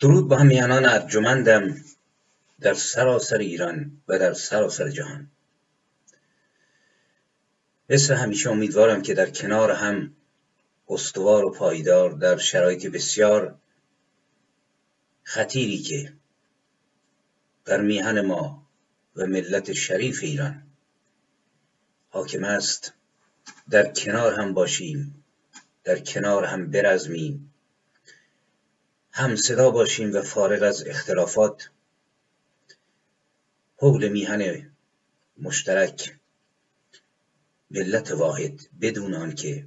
درود با همیهنان ارجمندم در سراسر ایران و در سراسر جهان. مثل همیشه امیدوارم که در کنار هم استوار و پایدار در شرایط بسیار خطیری که بر میهن ما و ملت شریف ایران حاکم است در کنار هم باشیم در کنار هم برزمیم. هم صدا باشیم و فارغ از اختلافات. حول میهن مشترک. ملت واحد بدون آنکه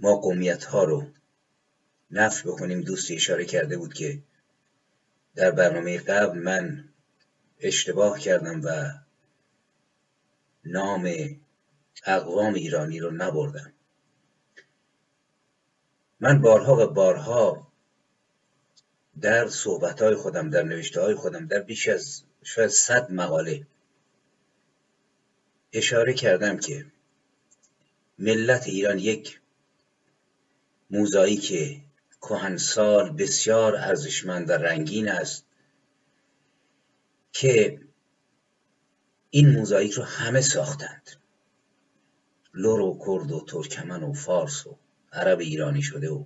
ما قومیت ها رو نفی بکنیم. دوستی اشاره کرده بود که در برنامه قبل من اشتباه کردم و نام اقوام ایرانی رو نبردم. من بارها و بارها در صحبتهای خودم در نوشته های خودم در بیش از شاید صد مقاله اشاره کردم که ملت ایران یک موزاییک کهنسال بسیار ارزشمند و رنگین است که این موزاییک رو همه ساختند. لور و کرد و ترکمن و فارس و عرب ایرانی شده و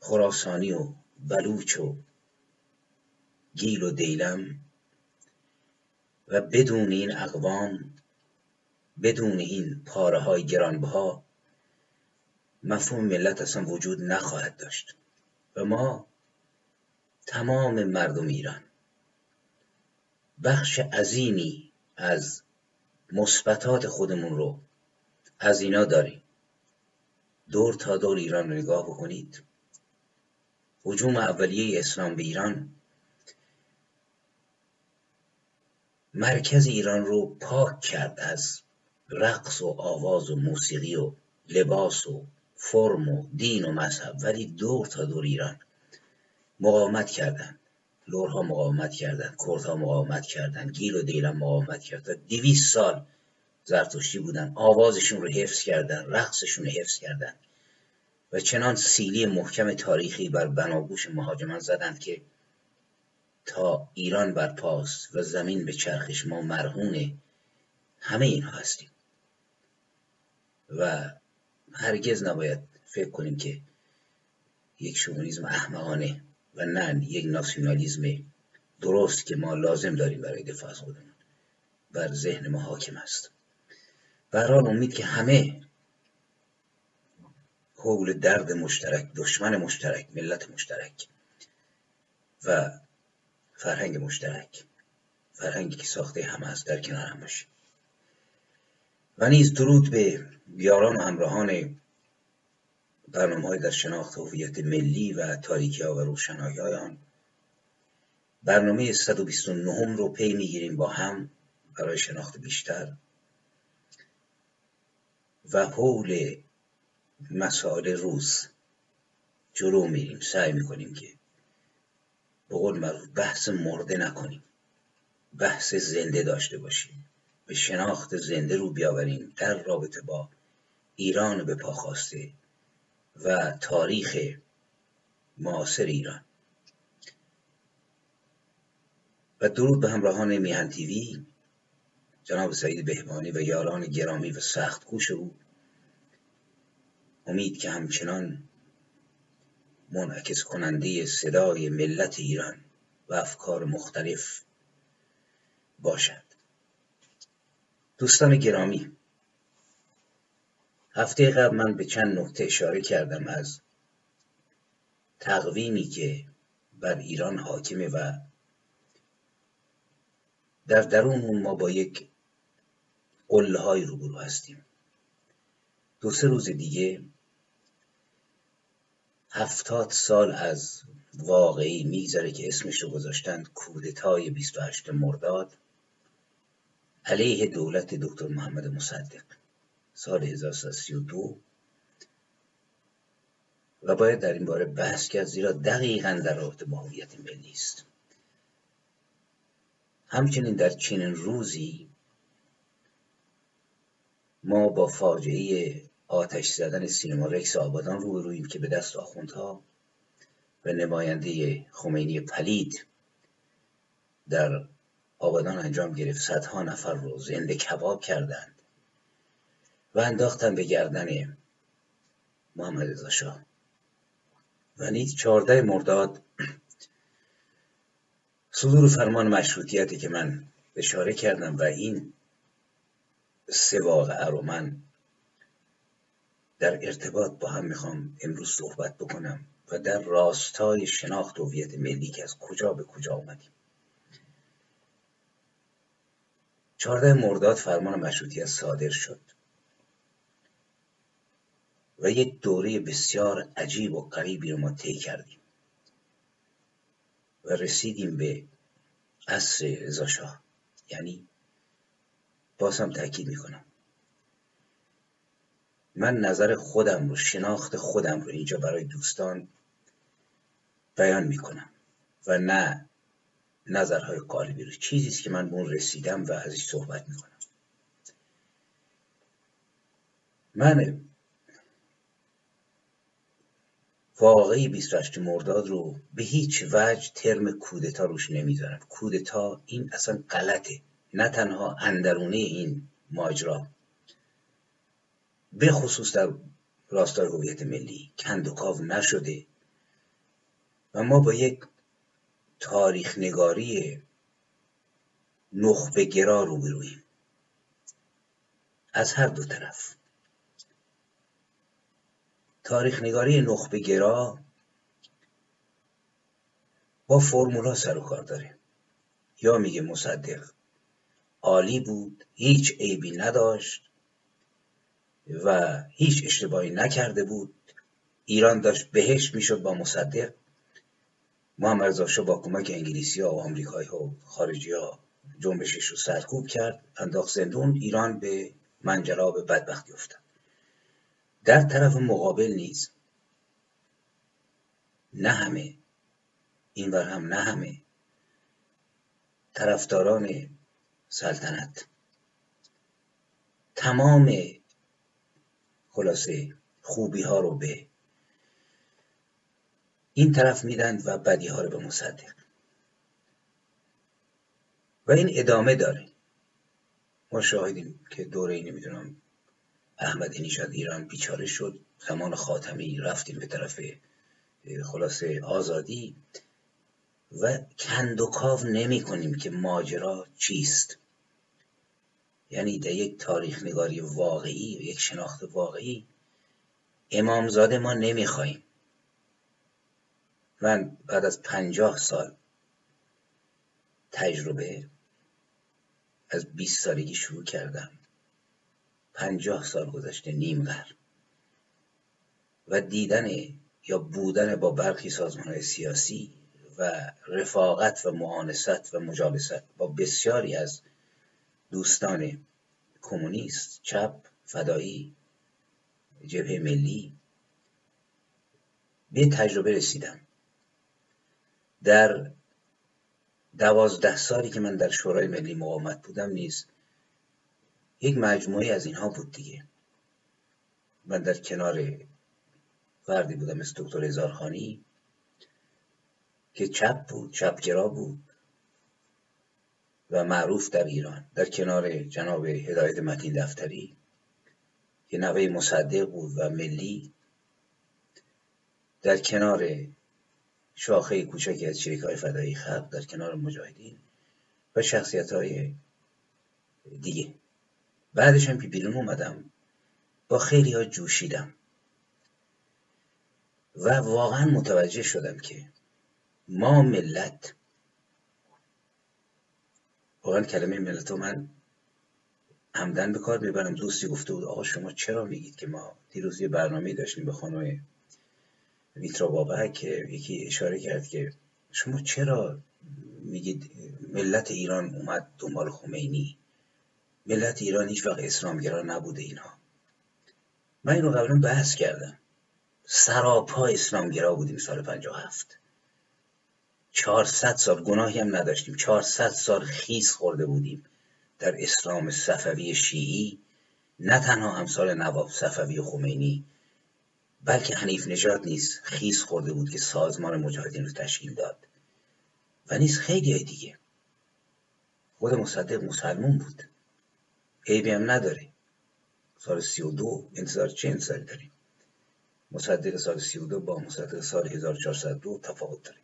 خراسانی و بلوچ و گیل و دیلم و بدون این اقوام بدون این پاره های گرانبها مفهوم ملت اصلا وجود نخواهد داشت. و ما تمام مردم ایران بخش عظیمی از مثبتات خودمون رو از اینا داریم. دور تا دور ایران رو نگاه بکنید. حجوم اولیه اسلام به ایران. مرکز ایران رو پاک کرد از رقص و آواز و موسیقی و لباس و فرم و دین و مذهب ولی دور تا دور ایران مقاومت کردند. لورها مقاومت کردند کردها مقاومت کردند گیل و دیلم مقاومت کردند دویست سال زرتشتی بودن آوازشون رو حفظ کردن رقصشون رو حفظ کردن و چنان سیلی محکم تاریخی بر بناگوش مهاجمان زدند که تا ایران برپاست و زمین به چرخش ما مرهون همه اینها هستیم. و هرگز نباید فکر کنیم که یک شوونیزم احمقانه و نه یک ناسیونالیزم درست که ما لازم داریم برای دفاع از خودمون بر ذهن ما حاکم است. برحال امید که همه حول درد مشترک دشمن مشترک ملت مشترک و فرهنگ مشترک. فرهنگی که ساخته همه است در کنار هم باشیم و نیز درود به یاران و همراهان برنامه های در شناخت هویت ملی و تاریکی ها و روشنایی های آن. برنامه 129 رو پی می‌گیریم با هم برای شناخت بیشتر. و حول مسائل روز. جلو میریم سعی می‌کنیم که به قول بحث مرده نکنیم. بحث زنده داشته باشیم. به شناخت زنده رو بیاوریم. در رابطه با ایران به پا خواسته و تاریخ معاصر ایران. و درود به همراهان میهن تیوی. جناب سعید بهبانی و یاران گرامی و سخت کوش او. امید که همچنان منعکس کننده صدای ملت ایران و افکار مختلف باشد. دوستان گرامی هفته قبل من به چند نکته اشاره کردم از تقویمی که بر ایران حاکمه و در درون اون ما با یک قله های روبرو هستیم. دو سه روز دیگه هفتاد سال از واقعی میگذره که اسمش رو گذاشتند کودتای 28 مرداد علیه دولت دکتر محمد مصدق سال 1332 و باید در این باره بحث کرد زیرا دقیقا در رابطه با هویت ملی است. همچنین در چنین روزی ما با فاجعه آتش زدن سینما رکس آبادان روبرویم که به دست آخوندها و نماینده خمینی پلید در آبادان انجام گرفت. صدها نفر رو زنده کباب کردند و انداختن به گردن محمد رضا شاه. و نیز چهارده مرداد صدور فرمان مشروطیتی که من اشاره کردم و این سه واقعه رو من در ارتباط با هم می‌خوام امروز صحبت بکنم و در راستای شناخت هویت ملی که از کجا به کجا آمدیم چهارده مرداد فرمان مشروطیت صادر شد و یک دوره بسیار عجیب و غریبی رو ما طی کردیم و رسیدیم به عصر رضا شاه. یعنی باز هم تاکید می‌کنم. من نظر خودم رو شناخت خودم رو اینجا برای دوستان بیان می‌کنم و نه نظرهای قالبی رو. چیزی که من به اون رسیدم و ازش صحبت می‌کنم. من واقعی 28 مرداد رو به هیچ وجه ترم کودتا روش نمی‌ذارم. کودتا این اصلا غلطه. نه تنها اندرونه این ماجرا به خصوص در راستای هویت ملی کندوکاو نشده و ما با یک تاریخ نگاری نخبه گرا روبرویم. از هر دو طرف. تاریخ نگاری نخبه گرا با فرمولا سر و کار داره. یا میگه مصدق عالی بود هیچ عیبی نداشت. و هیچ اشتباهی نکرده بود. ایران داشت بهشت می‌شد با مصدق. محمد رضا با کمک انگلیسی ها و آمریکایی ها و خارجی ها جنبشش رو سرکوب کرد. انداخت زندون. ایران به منجلاب بدبختی افتاد در طرف مقابل نیز نه همه این بر هم نه همه طرفداران سلطنت تمام خلاصه خوبی ها رو به این طرف میدن و بدی ها رو به مصدق. و این ادامه داره. ما شاهدیم که دوره نمی‌دونم احمد نیژاد ایران بیچاره شد زمان خاتمی رفتیم به طرف خلاصه آزادی و کندوکاو نمی کنیم که ماجرا چیست. یعنی در یک تاریخ نگاری واقعی و یک شناخت واقعی امامزاده ما نمی‌خواهیم. من بعد از پنجاه سال تجربه از 20 سالگی شروع کردم. پنجاه سال گذشته نیم قرن. و دیدن یا بودن با برخی سازمان سیاسی و رفاقت و معانست و مجالست با بسیاری از دوستان کمونیست چپ فدایی جبهه ملی. به تجربه رسیدم. در دوازده سالی که من در شورای ملی مقاومت بودم نیز یک مجموعه از اینها بود دیگه. من در کنار فردی بودم مثل دکتر هزارخانی که چپ بود چپگرا بود. و معروف در ایران. در کنار جناب هدایت متین دفتری که نوه مصدق بود و ملی. در کنار شاخه کوچکی از چریک های فدایی خلق در کنار مجاهدین و شخصیت های دیگه. بعدش هم که بیرون اومدم. با خیلی ها جوشیدم. و واقعا متوجه شدم که ما ملت واقعا کلمه ملت رو من همدن به کار می‌برم. دوستی گفته بود آقا شما چرا میگید که ما دیروز یه برنامه داشتیم به خانم ویترا بابک یکی اشاره کرد که شما چرا میگید ملت ایران اومد دنبال خمینی؟ ملت ایران هیچ وقت اسلامگرا نبوده اینها من این رو قبلا بحث کردم. سراپا اسلامگرا بودیم سال 57 400 سال گناهی هم نداشتیم. 400 سال خیس خورده بودیم در اسلام صفوی شیعی. نه تنها همسال نواب صفوی و خمینی بلکه حنیف نژاد نیست خیس خورده بود که سازمان مجاهدین رو تشکیل داد. و نیز خیلی دیگه. خود مصدق مسلمون بود. عیبی هم نداره. سال سی و دو انتظار چه انتظاری داریم؟ مصدق سال سی و دو با مصدق سال 1402 تفاوت داره.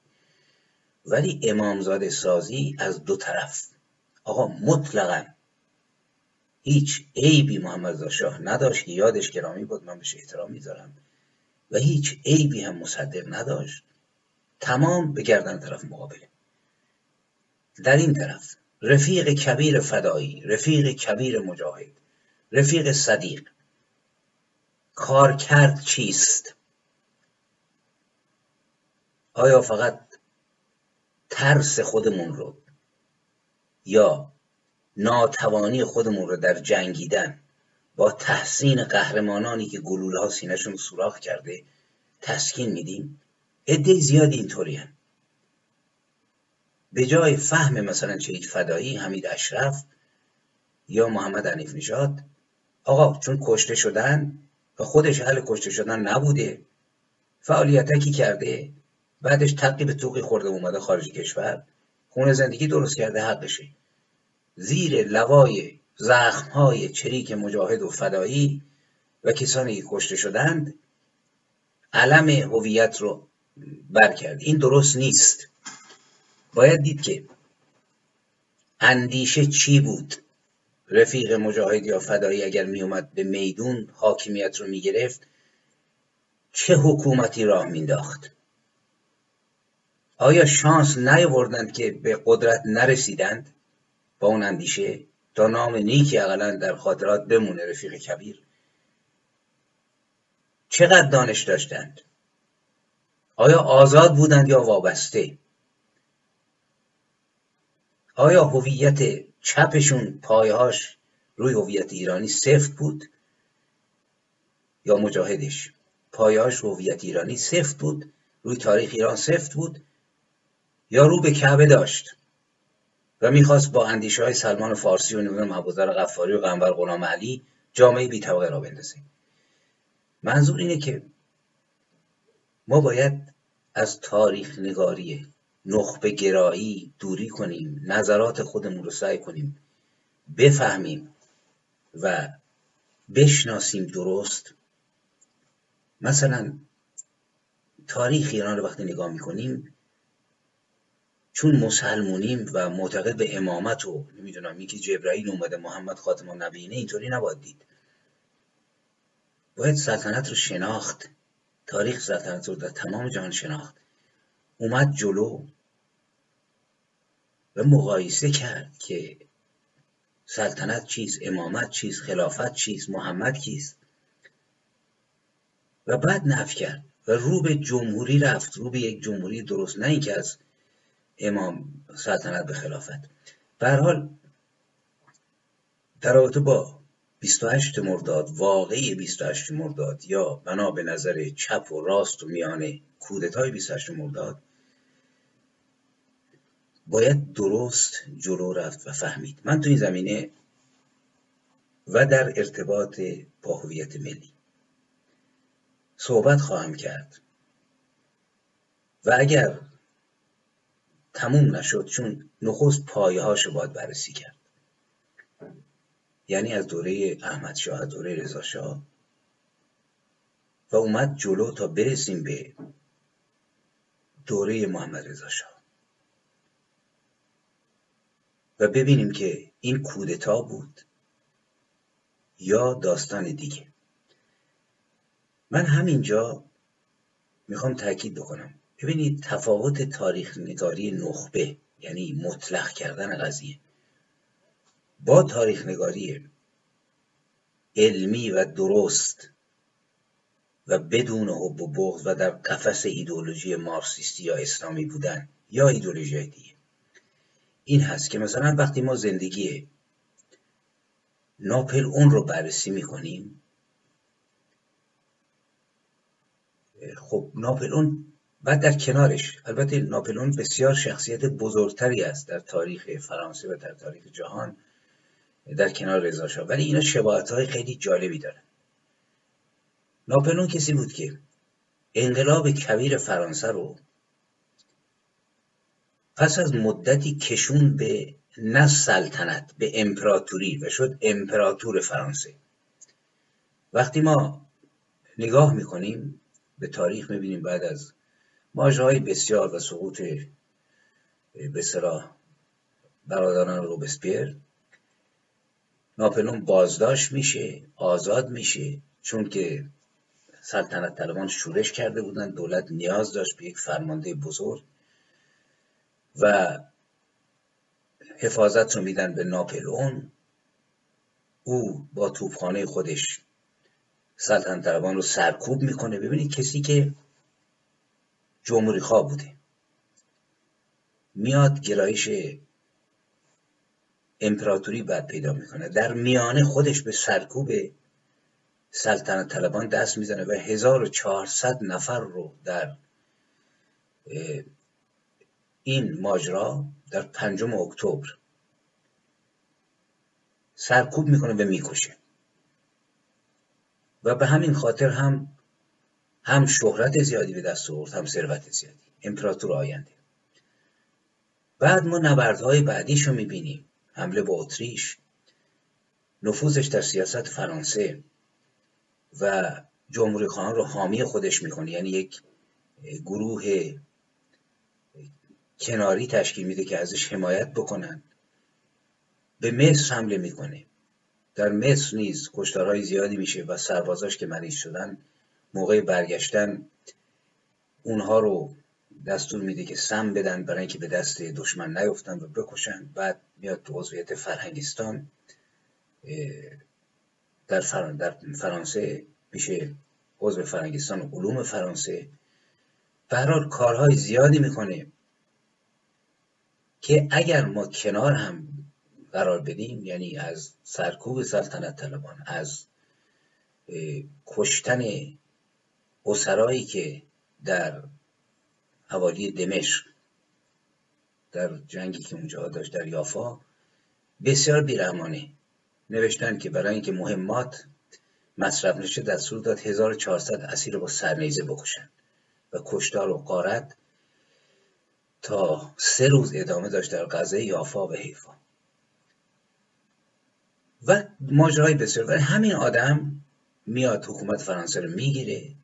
ولی امامزاده سازی از دو طرف. آقا مطلقا هیچ عیبی محمد شاه نداشت که یادش گرامی بود من بهش احترام می‌ذارم. و هیچ عیبی هم مصدق نداشت. تمام به گردن طرف مقابله در این طرف رفیق کبیر فدایی رفیق کبیر مجاهد رفیق صدیق. کار کرد چیست؟ آیا فقط ترس خودمون رو یا ناتوانی خودمون رو در جنگیدن با تحسین قهرمانانی که گلوله ها سینهشون سوراخ کرده تسکین میدیم؟ عده زیادی اینطوری به جای فهم مثلا چهید فدایی حمید اشرف یا محمد عنیف نژاد آقا چون کشته شدن و خودش حل کشته شدن نبوده فعالیتکی کرده بعدش تقی به توقی خورده اومده خارج کشور. خونه زندگی درست کرده حقشه زیر لوای زخمهای چریک مجاهد و فدایی و کسانی که کشته شدند علم هویت رو بر کرد. این درست نیست. باید دید که اندیشه چی بود؟ رفیق مجاهد یا فدایی اگر میومد به میدون حاکمیت رو می‌گرفت چه حکومتی راه مینداخت آیا شانس نیاوردند که به قدرت نرسیدند؟ با اون اندیشه تا نام نیکی اقلا در خاطرات بمونه رفیق کبیر. چقدر دانش داشتند؟ آیا آزاد بودند یا وابسته؟ آیا هویت چپشون پایهاش روی هویت ایرانی سفت بود؟ یا مجاهدش پایهاش هویت ایرانی سفت بود؟ روی تاریخ ایران سفت بود؟ یا رو به کعبه داشت و می‌خواست با اندیشه های سلمان فارسی و نمی‌دونم ابوذر غفاری و قنبر غلام علی جامعه بی طبقه را بندازیم. منظور اینه که ما باید از تاریخ نگاری نخبه گرایی دوری کنیم نظرات خودمون رو سعی کنیم بفهمیم و بشناسیم درست. مثلا تاریخ ایران رو وقتی نگاه می‌کنیم چون مسلمونیم و معتقد به امامت و نمی‌دونم یکی جبرائیل اومده محمد خاتم النبیینه اینطوری نباید دید. باید سلطنت رو شناخت. تاریخ سلطنت رو در تمام جهان شناخت. اومد جلو و مقایسه کرد که سلطنت چیست امامت چیست خلافت چیست محمد کیست. و بعد نف کرد و رو به جمهوری رفت. رو به یک جمهوری درست نه اینکه از امام سلطنت به خلافت. به حال در رابطه با 28 مرداد واقعی 28 مرداد یا بنا به نظر چپ و راست و میانه کودتای 28 مرداد باید درست جلو رفت و فهمید. من تو این زمینه و در ارتباط با هویت ملی صحبت خواهم کرد. و اگر تموم نشد چون نخست پایه هاشو باید بررسی کرد. یعنی از دوره احمد شاه از دوره رضا شاه. و اومد جلو تا برسیم به دوره محمد رضا شاه. و ببینیم که این کودتا بود یا داستان دیگه. من همینجا می‌خوام تاکید بکنم. ببینید تفاوت تاریخ نگاری نخبه یعنی مطلق کردن قضیه. با تاریخ نگاری علمی و درست و بدون حب و بغض و در قفس ایدولوژی مارکسیستی یا اسلامی بودن یا ایدولوژی دیگه. این هست که مثلا وقتی ما زندگی ناپل اون رو بررسی می‌کنیم خب ناپلون بعد در کنارش البته ناپلون بسیار شخصیت بزرگتری است در تاریخ فرانسه و در تاریخ جهان در کنار رضا ولی اینا شباهت های خیلی جالبی دارن. ناپلون کسی بود که انقلاب کبیر فرانسه رو پس از مدتی کشون به نه سلطنت به امپراتوری و شد امپراتور فرانسه. وقتی ما نگاه می‌کنیم به تاریخ می‌بینیم بعد از های بسیار و سقوط به برادران روبسپیر. ناپلون بازداشت میشه آزاد میشه چون که سلطنت طلبان شورش کرده بودن دولت نیاز داشت به یک فرمانده بزرگ و حفاظت رو میدن به ناپلون. او با توپخانه خودش سلطنت طلبان رو سرکوب می‌کنه. ببینید کسی که جمهوری خواه بوده. میاد گرایش امپراتوری بعد پیدا می‌کنه. در میانه خودش به سرکوب سلطنت طلبان دست می‌زنه و 1400 نفر رو در این ماجرا در پنجم اکتبر سرکوب می‌کنه و می‌کشه. و به همین خاطر هم هم شهرت زیادی به دست آورد هم ثروت زیادی. امپراتور آینده. بعد ما نبردهای بعدیش رو می‌بینیم. حمله به اتریش. نفوذش در سیاست فرانسه. و جمهوری خواهان رو حامی خودش می‌کنه. یعنی یک گروه کناری تشکیل میده که ازش حمایت بکنن. به مصر حمله می‌کنه. در مصر نیز کشتارهای زیادی میشه و سربازاش که مریض شدن موقع برگشتن اونها رو دستور میده که سم بدن برای اینکه به دست دشمن نیفتن و بکشن. بعد میاد تو عضویت فرهنگستان در, در فرانسه میشه عضو فرهنگستان علوم فرانسه. برحال کارهای زیادی می‌کنه که اگر ما کنار هم قرار بدیم یعنی از سرکوب سلطنت طلبان از کشتن اسرایی که در حوالی دمشق در جنگی که اونجا داشت در یافا بسیار بیرحمانه نوشتن که برای اینکه مهمات مصرف نشه دستور داد 1400 اسیر با سرنیزه بکشن و کشتار و قارت تا سه روز ادامه داشت در غزه یافا و حیفا. و ماجرای بسیار همین آدم میاد حکومت فرانسه رو می‌گیره.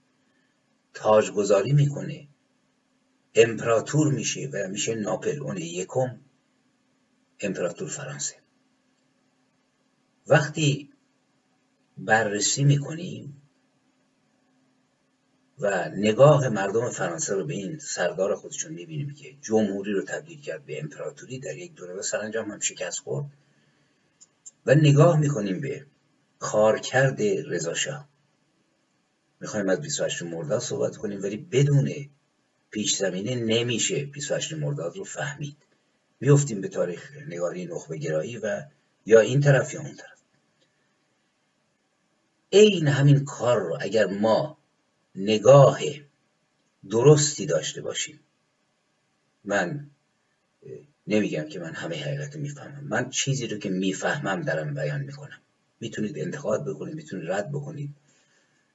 تاجگذاری می‌کنه امپراتور میشه و میشه ناپل اون یکم امپراتور فرانسه. وقتی بررسی می‌کنیم و نگاه مردم فرانسه رو به این سردار خودشون می‌بینیم که جمهوری رو تبدیل کرد به امپراتوری در یک دوره و سرانجام هم شکست خورد. و نگاه می‌کنیم به کارکرد رضاشاه می‌خوایم از 28 مرداد صحبت کنیم ولی بدون پیش زمینه نمیشه 28 مرداد رو فهمید. میفتیم به تاریخ نگاری نخبه گرایی و یا این طرف یا اون طرف. این همین کار رو اگر ما نگاه درستی داشته باشیم من نمیگم که من همه حقیقت می‌فهمم. من چیزی رو که می‌فهمم دارم بیان می‌کنم. می‌تونید انتقاد بکنید می‌تونید رد بکنید.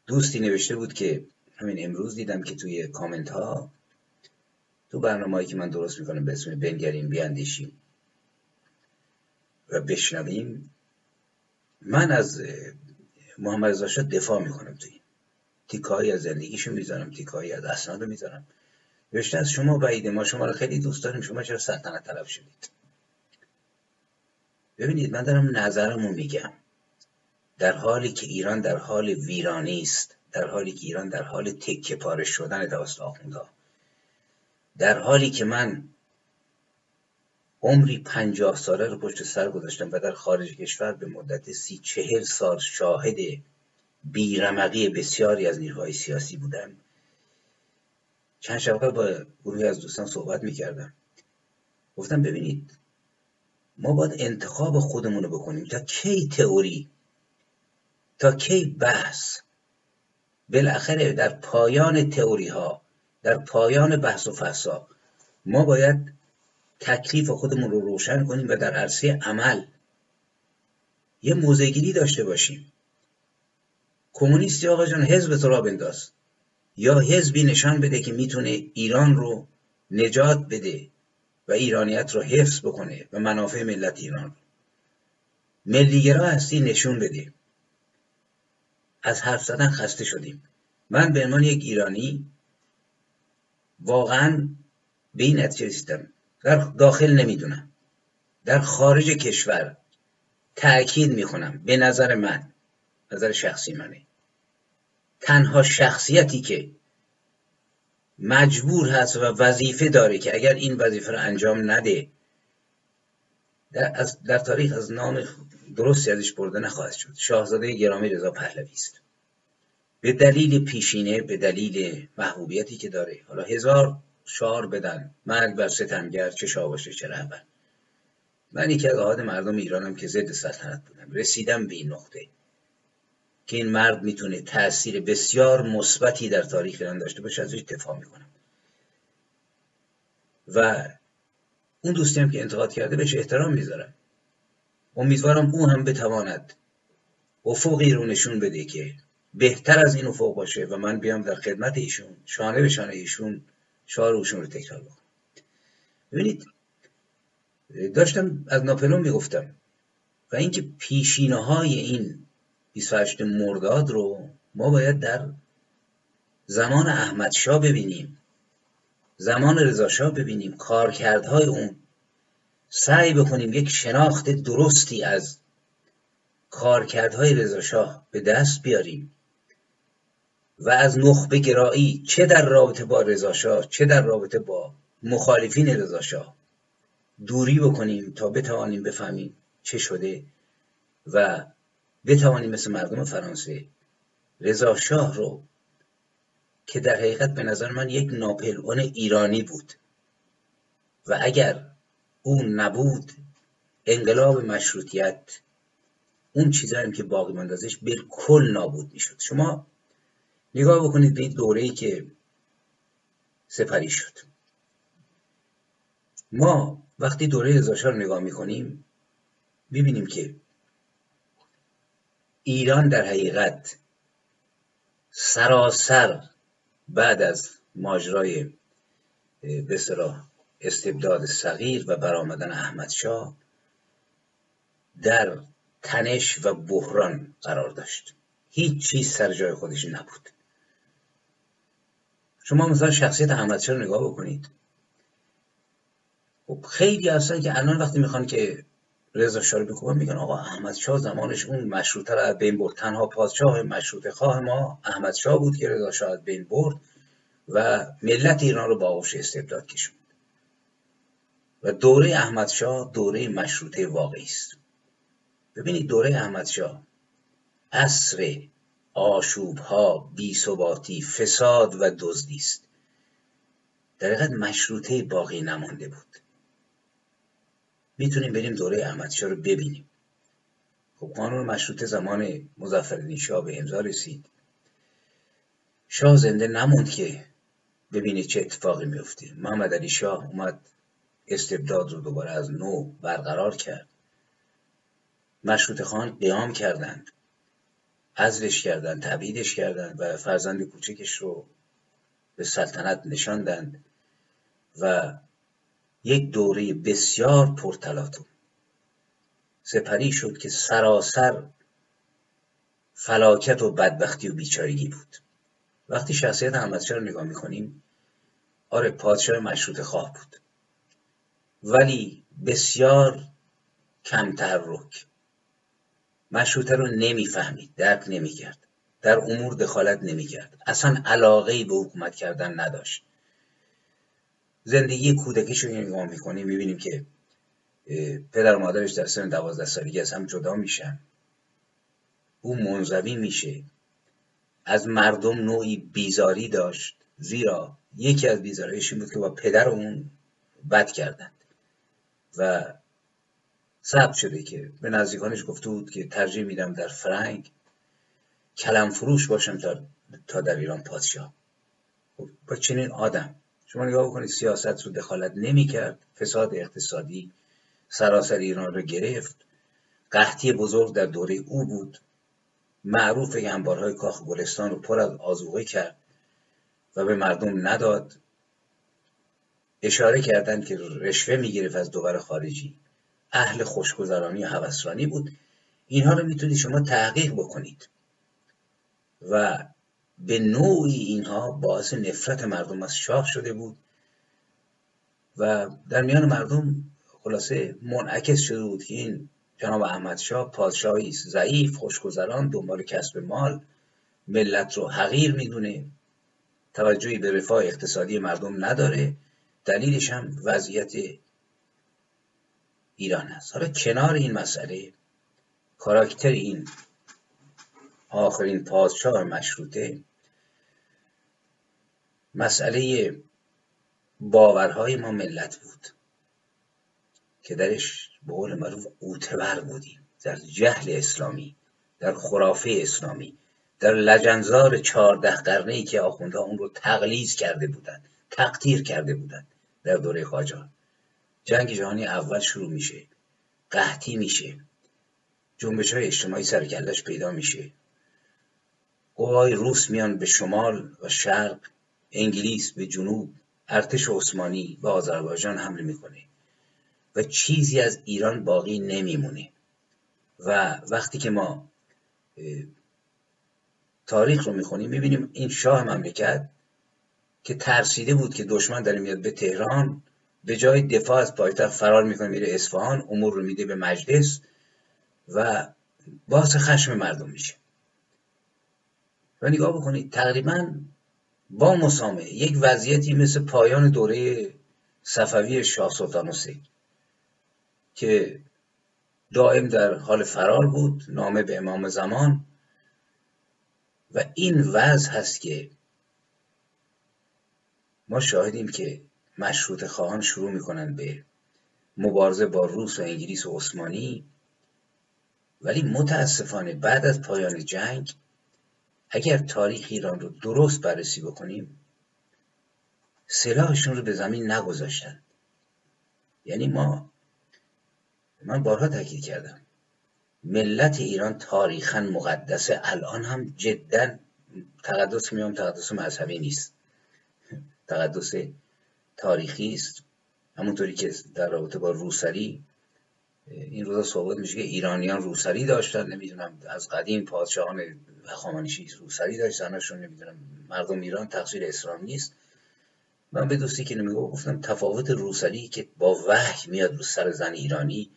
دوستی نوشته بود که همین امروز دیدم که توی کامنت ها تو برنامه که من درست می‌کنم به اسم بنگریم بیاندیشیم و بشنویم من از محمد رضا دفاع می‌کنم توی تیکایی از زندگیشو می‌ذارم تیکایی از اسنادو می‌ذارم. نوشته از شما بعیده ما شما رو خیلی دوست داریم شما چرا سلطنت طلب شدید؟ ببینید من دارم نظرمو میگم. در حالی که ایران در حال ویرانی است در حالی که ایران در حال تکه پاره شدن توسط آخوندها در حالی که من عمری پنجاه ساله رو پشت سر گذاشتم و در خارج کشور به مدت سی چهل سال شاهد بیرمقی بسیاری از نیروهای سیاسی بودم. چند شب با گروهی از دوستان صحبت می‌کردم. گفتم ببینید ما باید انتخاب خودمون رو بکنیم. تا کی تئوری تا کی بحث بالاخره در پایان تئوری ها در پایان بحث و فحصا ما باید تکلیف خودمون رو روشن کنیم و در عرصه عمل یه موزگیری داشته باشیم. کمونیستی آقا جان حزب تو را بنداز. یا حزبی نشان بده که می‌تونه ایران رو نجات بده و ایرانیت رو حفظ بکنه و منافع ملت ایران رو. ملیگرا هستی نشون بده. از حرف زدن خسته شدیم. من به عنوان یک ایرانی واقعا به این نتیجه رسیدم. در داخل نمی‌دونم. در خارج کشور تأکید می‌کنم. به نظر من نظر شخصی منه. تنها شخصیتی که مجبور هست و وظیفه داره که اگر این وظیفه رو انجام نده در, از در تاریخ از نام درستی ازش برده نخواهد شد. شاهزاده گرامی رضا پهلوی است. به دلیل پیشینه به دلیل محبوبیتی که داره. حالا هزار شعار بدن. مرگ بر ستمگر چه شاباشه چه رهبر. من یکی از آهاد مردم ایرانم که ضد سلطنت بودم. رسیدم به این نقطه که این مرد می‌تونه تاثیر بسیار مثبتی در تاریخ ایران داشته باشه. ازش دفاع می‌کنم. و اون دوستی هم که انتقاد کرده بهش احترام می‌ذارم. امیدوارم او هم بتواند افقی رو نشون بده که بهتر از این افق باشه و من بیام در خدمت ایشون شانه به شانه ایشون شعار اوشون رو تکرار بکنم. ببینید داشتم از ناپلون می‌گفتم و اینکه پیشینه های این 28 مرداد رو ما باید در زمان احمد شاه ببینیم. زمان رضا ببینیم کارکردهای اون. سعی بکنیم یک شناخت درستی از کارکردهای رضا شاه به دست بیاریم. و از نخبه گرایی چه در رابطه با رضا چه در رابطه با مخالفین رضا دوری بکنیم تا بتوانیم بفهمیم چه شده و بتوانیم مثل مردم فرانسه رضا شاه رو که در حقیقت به نظر من یک ناپلئون ایرانی بود. و اگر او نبود انقلاب مشروطیت اون چیزایی که باقی ازش بالکل نابود می‌شد. شما نگاه بکنید به دوره ای که سپری شد. ما وقتی دوره رضا رو نگاه می‌کنیم می‌بینیم که ایران در حقیقت سراسر بعد از ماجرای به استبداد صغیر و برآمدن احمد شاه در تنش و بحران قرار داشت. هیچ چیز سر جای خودش نبود. شما مثلا شخصیت احمد شاه رو نگاه بکنید. خب خیلی هستن که الان وقتی می‌خوان که رضا شاه رو میگن آقا احمد شاه زمانش اون مشروطه رو بین برد. تنها پادشاه مشروطه خواه ما احمد شاه بود که رضا شاه بین برد و ملت ایران رو با آغوش استبداد کشوند. و دوره احمد شاه دوره مشروطه واقعی است. ببینید دوره احمد شاه عصر آشوب ها بیثباتی فساد و دزدی است. در حقیقت مشروطه باقی نمانده بود. می‌تونیم بریم دوره احمدشاه رو ببینیم. خب قانون مشروطه زمان مظفرالدین شاه به امضا رسید. شاه زنده نموند که ببینه چه اتفاقی میفته محمد علی شاه اومد استبداد رو دوباره از نو برقرار کرد. مشروط خان قیام کردند. ازلش کردند تبعیدش کردند و فرزند کوچکش رو به سلطنت نشاندند و یک دوره بسیار پرتلاطم سپری شد که سراسر فلاکت و بدبختی و بیچارگی بود. وقتی شخصیت احمدشاه رو نگاه می‌کنیم آره پادشاه مشروط خواه بود. ولی بسیار کم تحرک مشروطه رو نمی‌فهمید درک نمی‌کرد. در امور دخالت نمی‌کرد. اصلا علاقه ای به حکومت کردن نداشت. زندگی کودکیش رو نگاه می‌کنیم می‌بینیم که پدر و مادرش در سن دوازده سالگی از هم جدا میشن. او منزوی میشه. از مردم نوعی بیزاری داشت. زیرا یکی از بیزاریش این بود که با پدر اون بد کردند و ثبت شده که به نزدیکانش گفته بود که ترجیح میدم در فرنگ کلم فروش باشم تا, تا در ایران پادشاه. خب، با چنین آدم. شما نگاه بکنید سیاست رو دخالت نمی کرد فساد اقتصادی سراسر ایران رو گرفت. قحطی بزرگ در دوره او بود. معروف انبارهای کاخ گلستان رو پر از آزوغه کرد و به مردم نداد. اشاره کردند که رشوه می‌گرفت از دوبر خارجی. اهل خوشگذرانی و بود. اینها رو می‌تونید شما تحقیق بکنید. و به نوعی اینها باعث نفرت مردم از شاه شده بود و در میان مردم خلاصه منعکس شده بود که این جناب احمد شاه پادشاهی ضعیف خوشگذران دنبال کسب مال ملت رو حقیر می‌دونه توجهی به رفاه اقتصادی مردم نداره. دلیلش هم وضعیت ایران است. حالا کنار این مسئله کاراکتر این آخرین پادشاه مشروطه. مسئله باورهای ما ملت بود که درش به قول معروف قوتبر بودیم. در جهل اسلامی در خرافه اسلامی در لجنزار چهارده قرنه ای که آخوندها اون رو تقلیز کرده بودند تقدیر کرده بودند در دوره قاجار جنگ جهانی اول شروع میشه قحطی میشه جنبش های اجتماعی سرکلش پیدا میشه. قوای روس میان به شمال و شرق انگلیس به جنوب ارتش عثمانی و آذربایجان حمله می‌کنه و چیزی از ایران باقی نمیمونه. و وقتی که ما تاریخ رو می‌خونیم می‌بینیم این شاه مملکت که ترسیده بود که دشمن داره میاد به تهران به جای دفاع از پایتخت فرار می‌کنه میره اصفهان امور رو میده به مجلس و باعث خشم مردم میشه. و نگاه بکنید تقریبا با مسامه یک وضعیتی مثل پایان دوره صفوی شاه سلطان حسین که دائم در حال فرار بود نامه به امام زمان. و این وضع هست که ما شاهدیم که مشروط خواهان شروع می‌کنن به مبارزه با روس و انگلیس و عثمانی. ولی متاسفانه بعد از پایان جنگ اگر تاریخ ایران رو درست بررسی بکنیم سلاحشون رو به زمین نگذاشتن. یعنی ما من بارها تاکید کردم. ملت ایران تاریخا مقدسه الان هم جدا تقدس میام تقدس مذهبی نیست. تقدس تاریخی است. همونطوری که در رابطه با روسری این روزا صحبت میشه که ایرانیان روسری داشتن نمی‌دونم از قدیم پادشاهان هخامنشی روسری داشتنشون نمی‌دونم مردم ایران تقصیر اسلام نیست. من به دوستی که نمیگو گفتم تفاوت روسری که با وحی میاد رو سر زن ایرانی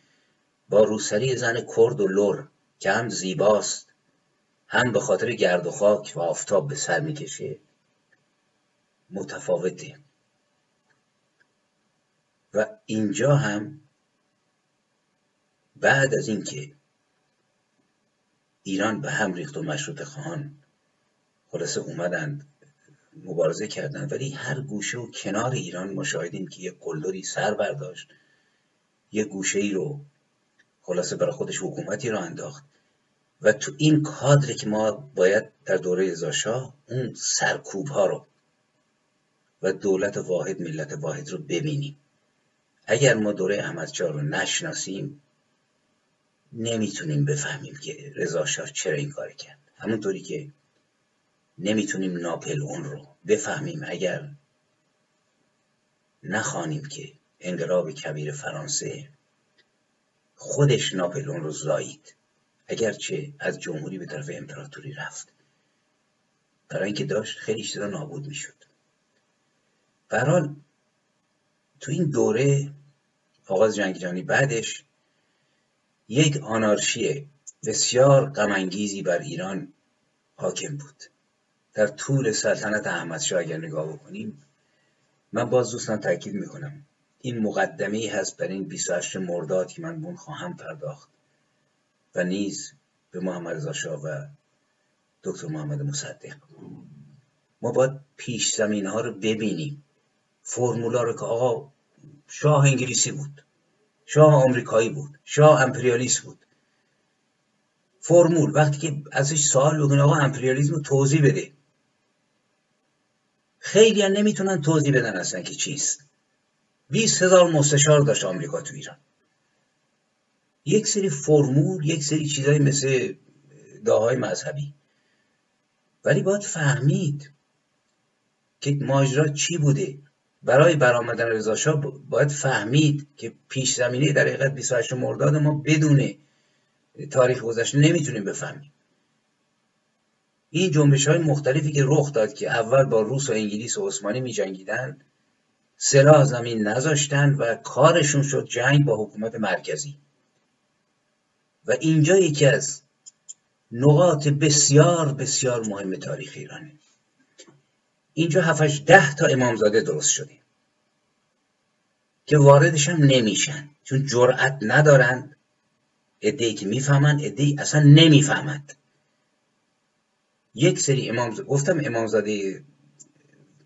با روسری زن کرد و لور که هم زیباست هم به خاطر گرد و خاک و آفتاب به سر می‌کشه متفاوته. و اینجا هم بعد از اینکه ایران به هم ریخت و مشروط خواهان خلاصه اومدند مبارزه کردند ولی هر گوشه و کنار ایران مشاهدیم که یه قلدری سر برداشت یه گوشه ای رو خلاصه برای خودش حکومتی رو انداخت و تو این کادر که ما باید در دوره زاشا اون سرکوب ها رو و دولت واحد ملت واحد رو ببینیم. اگر ما دوره احمدشاه رو نشناسیم نمی‌تونیم بفهمیم که رضا شاه چرا این کار کرد. همونطوری که نمی‌تونیم ناپل اون رو بفهمیم. اگر نخوانیم که انقلاب کبیر فرانسه خودش ناپلون رو زایید اگرچه از جمهوری به طرف امپراتوری رفت. برای اینکه داشت خیلی چیزا نابود می‌شد. برحال تو این دوره آغاز جنگ جهانی بعدش یک آنارشی بسیار غمانگیزی بر ایران حاکم بود. در طول سلطنت احمدشاه اگر نگاه بکنیم من باز دوستان تاکید می‌کنم این مقدمه ای هست بر این 28 مرداد که من بون خواهم پرداخت و نیز به محمد رضا و دکتر محمد مصدق. ما باید پیش زمین ها رو ببینیم. فرمولا رو که آقا شاه انگلیسی بود. شاه آمریکایی بود شاه امپریالیست بود. فرمول وقتی که ازش سوال بکنه آقا امپریالیسم رو توضیح بده. خیلی نمی‌تونن توضیح بدن اصلا که چیست. 20 هزار مستشار داشت آمریکا تو ایران. یک سری فرمول یک سری چیزایی مثل داهای مذهبی. ولی باید فهمید که ماجرا چی بوده. برای برآمدن رضا باید فهمید که پیش زمینه در حقیقت 28 مرداد ما بدون تاریخ گذشته نمی‌تونیم بفهمیم. این جنبش های مختلفی که رخ داد که اول با روس و انگلیس و عثمانی می جنگیدن سلاح زمین نذاشتن و کارشون شد جنگ با حکومت مرکزی. و اینجا یکی از نقاط بسیار بسیار مهم تاریخ ایرانه. اینجا هفتش ده تا امامزاده درست شده. که واردش هم نمیشن. چون جرأت ندارند ادهی که می‌فهمند ادهی اصلا نمی‌فهمند. یک سری امام گفتم امامزاده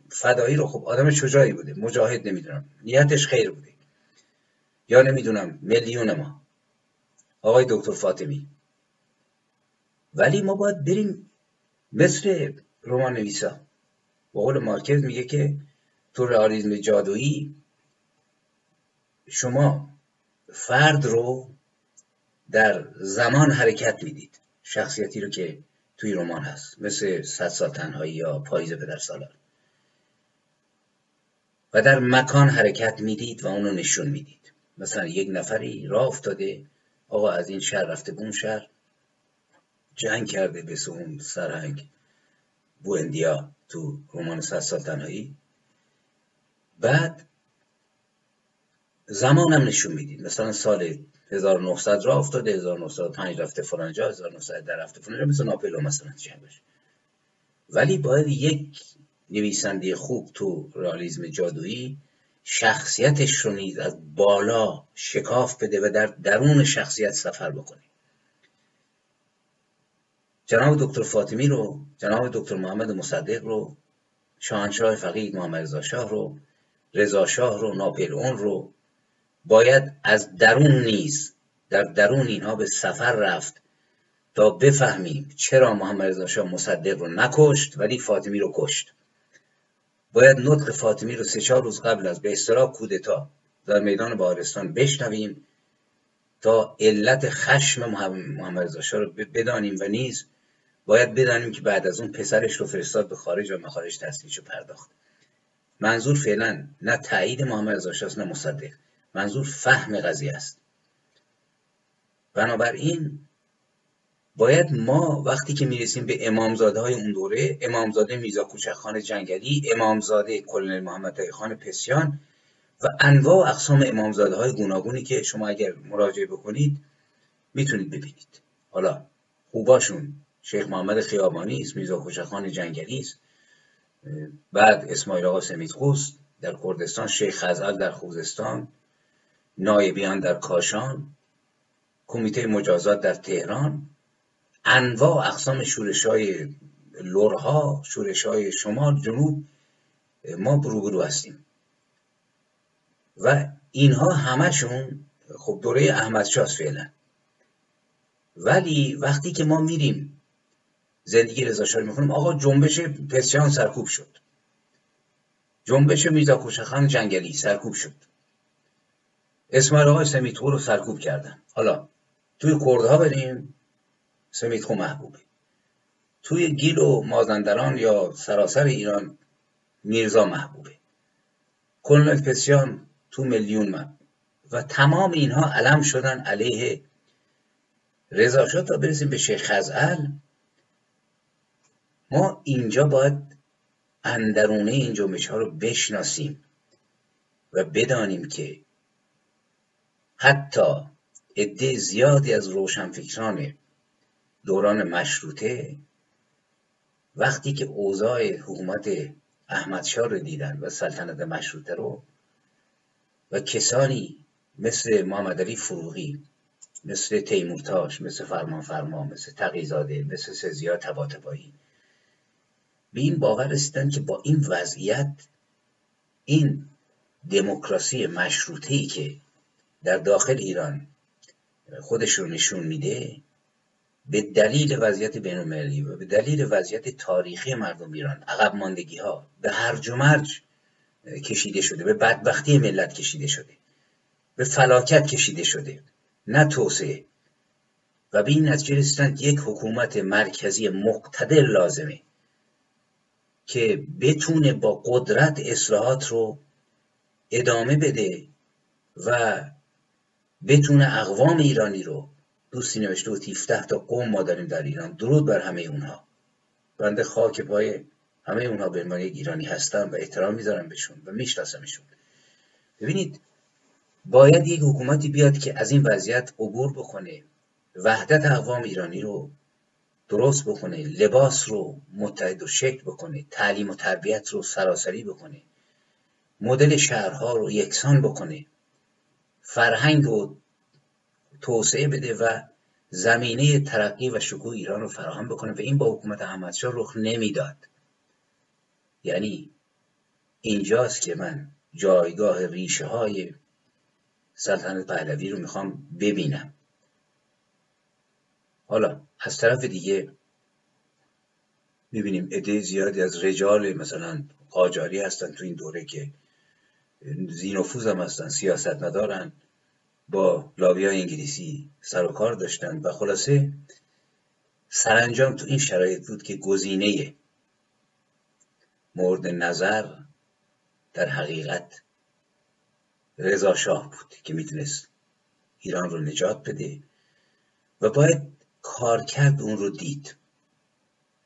فدایی رو خب آدم شجاعی بوده. مجاهد نمی‌دونم. نیتش خیر بوده. یا نمی‌دونم میلیون ما. آقای دکتر فاطمی. ولی ما باید بریم مثل رمان نویسا. با قول مارکز میگه که تو رئالیسم جادویی شما فرد رو در زمان حرکت می‌دید شخصیتی رو که توی رمان هست مثل صد سال تنهایی یا پاییز پدر سالار. و در مکان حرکت می‌دید و اونو نشون می‌دید. مثلا یک نفری راه افتاده آقا از این شهر رفته به اون شهر جنگ کرده به اون سرهنگ بوندیا تو رمان صد سال تنهایی. بعد زمانم نشون می‌دید. مثلا سال 1900 را افتاده 1905 رفته فلان جا 1900 در رفته فلان جا مثل ناپلو مثلا چه باشه. ولی باید یک نویسنده خوب تو رالیزم جادویی شخصیتش رو نیز از بالا شکاف بده و در درون شخصیت سفر بکنه. جناب دکتر فاطمی رو جناب دکتر محمد مصدق رو شاهنشاه فقید محمد رضا شاه رو رضا شاه رو ناپلئون رو باید از درون نیز در درون اینها به سفر رفت تا بفهمیم چرا محمد رضا شاه مصدق رو نکشت ولی فاطمی رو کشت. باید نطق فاطمی رو سه چهار روز قبل از به اصطلاح کودتا در میدان بارستان بشنویم تا علت خشم محمد رضا شاه رو بدانیم و نیز باید بدانیم که بعد از اون پسرش رو فرستاد به خارج و مخارج تحصیلش رو پرداخت. منظور فعلا نه تایید محمد رضا نه مصدق. منظور فهم قضیه است. بنابراین باید ما وقتی که می‌رسیم به امامزاده های اون دوره امامزاده میزا کوچکخان جنگلی امامزاده کلونل محمد خان پسیان و انواع و اقسام امامزاده های گوناگونی که شما اگر مراجعه بکنید می‌تونید ببینید. حالا خوباشون شیخ محمد خیابانی است میزا کوچکخان جنگلی است. بعد اسماعیل آقا سمیدخوست در کردستان شیخ خزعل در خوزستان نایبیان در کاشان کمیته مجازات در تهران انواع اقسام شورش های لورها شورش های شمال جنوب ما روبرو هستیم. و اینها همشون خب دوره احمد فعلا. ولی وقتی که ما میریم زندگی رضا شاه می‌کنیم آقا جنبش پسیان سرکوب شد. جنبش میرزا جنگلی سرکوب شد. اسماعیل آقای سمیتخو رو سرکوب کردن. حالا توی کردها بریم. سمیتخو محبوبه. توی گیل و مازندران یا سراسر ایران میرزا محبوبه. کلونل پسیان تو میلیون من. و تمام اینها علم شدن علیه رضا تا برسیم به شیخ خزعل ما اینجا باید اندرونه این جنبش ها رو بشناسیم و بدانیم که حتی عده زیادی از روشنفکران دوران مشروطه وقتی که اوضاع حکومت احمدشاه رو دیدن و سلطنت مشروطه رو و کسانی مثل محمد علی فروغی مثل تیمورتاش مثل فرمان فرما مثل تقیزاده مثل سزیا تباتبایی به این باور رسیدن که با این وضعیت این دموکراسی مشروطه ای که در داخل ایران خودش رو نشون میده به دلیل وضعیت بین و به دلیل وضعیت تاریخی مردم ایران عقب ماندگی ها به هرج و مرج کشیده شده به بدبختی ملت کشیده شده به فلاکت کشیده شده. نه توسعه. و به این نتیجه رسیدن یک حکومت مرکزی مقتدر لازمه. که بتونه با قدرت اصلاحات رو ادامه بده و بتونه اقوام ایرانی رو دوستی نوشته و 17 تا قوم ما داریم در ایران. درود بر همه اونها. بنده خاک پای همه اونها به عنوان یک ایرانی هستن و احترام می‌ذارم بهشون و میشناسمشون. ببینید باید یک حکومتی بیاد که از این وضعیت عبور بکنه. وحدت اقوام ایرانی رو درست بکنه لباس رو متحد و شکل بکنه تعلیم و تربیت رو سراسری بکنه مدل شهرها رو یکسان بکنه فرهنگ و توسعه بده و زمینه ترقی و شکوه ایران رو فراهم بکنه و این با حکومت احمدشاه رخ نمی‌داد. یعنی اینجاست که من جایگاه ریشه های سلطنت پهلوی رو می‌خوام ببینم. حالا از طرف دیگه می‌بینیم عده زیادی از رجال مثلا قاجاری هستن تو این دوره که زینفوز هم هستن سیاست ندارن با لابی های انگلیسی سر و کار داشتن و خلاصه سرانجام تو این شرایط بود که گزینه مورد نظر در حقیقت رضا شاه بود که می‌تونست ایران رو نجات بده و باید کارکرد اون رو دید.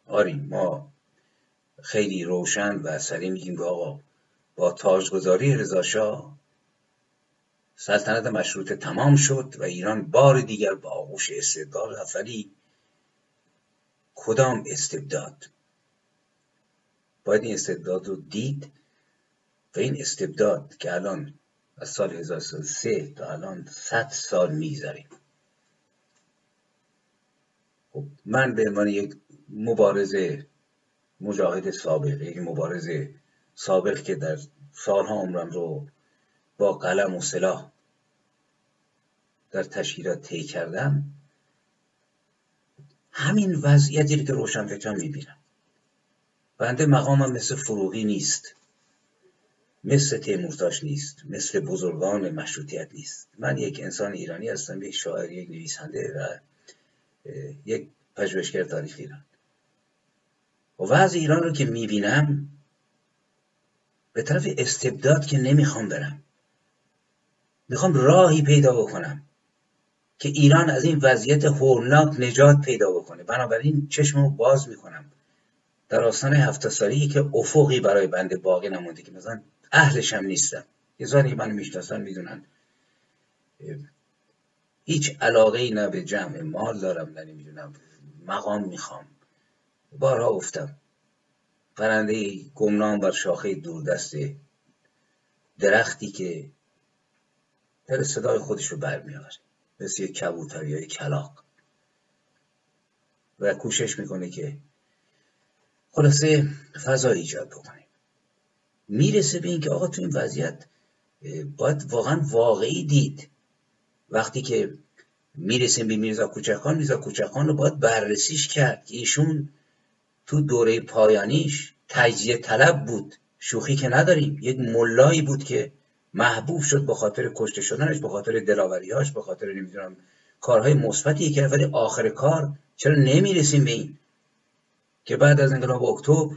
آری ما خیلی روشن و سریع میگیم که آقا با تاجگذاری رضا شاه سلطنت مشروطه تمام شد و ایران بار دیگر با آغوش استبداد ولی کدام استبداد؟ باید این استبداد رو دید و این استبداد که الان از سال 1903 تا الان 100 سال میگذریم خب من به عنوان یک مبارزه مجاهد سابق یک مبارز سابق که در سالها عمرم رو با قلم و سلاح در تشکیلات طی کردم همین وضعیتی که روشن فکرم می‌بینم. بنده مقامم مثل فروغی نیست. مثل تیمورتاش نیست. مثل بزرگان مشروطیت نیست. من یک انسان ایرانی هستم یک شاعر یک نویسنده و یک پژوهشگر تاریخ ایران. و وضع ایران رو که می‌بینم به طرف استبداد که نمی‌خوام برم. می‌خوام راهی پیدا بکنم که ایران از این وضعیت هولناک نجات پیدا بکنه. بنابراین چشم رو باز می‌کنم در آستان هفته سالی که افقی برای بنده باقی نمونده که مثلا اهلش هم نیستم یه که من می‌شناسن می‌دونن. هیچ علاقه ای نه به جمع مال دارم نه نمی‌دونم مقام می‌خوام. بارها گفتم پرنده گمنام بر شاخه دوردست درختی که در صدای خودش رو برمیآوره مثل یک کبوتر یا کلاق. و کوشش می‌کنه که خلاصه فضا ایجاد بکنه. می‌رسه به اینکه آقا تو این وضعیت باید واقعا واقعی دید. وقتی که می‌رسیم به میرزا کوچکان میرزا کوچکان رو باید بررسیش کرد که ایشون تو دوره پایانیش تجزیه طلب بود. شوخی که نداریم. یک ملایی بود که محبوب شد به خاطر کشته شدنش به خاطر دلاوریهاش به خاطر نمی‌دونم کارهای مثبتی که ولی آخر کار چرا نمی‌رسیم به این؟ که بعد از انقلاب اکتبر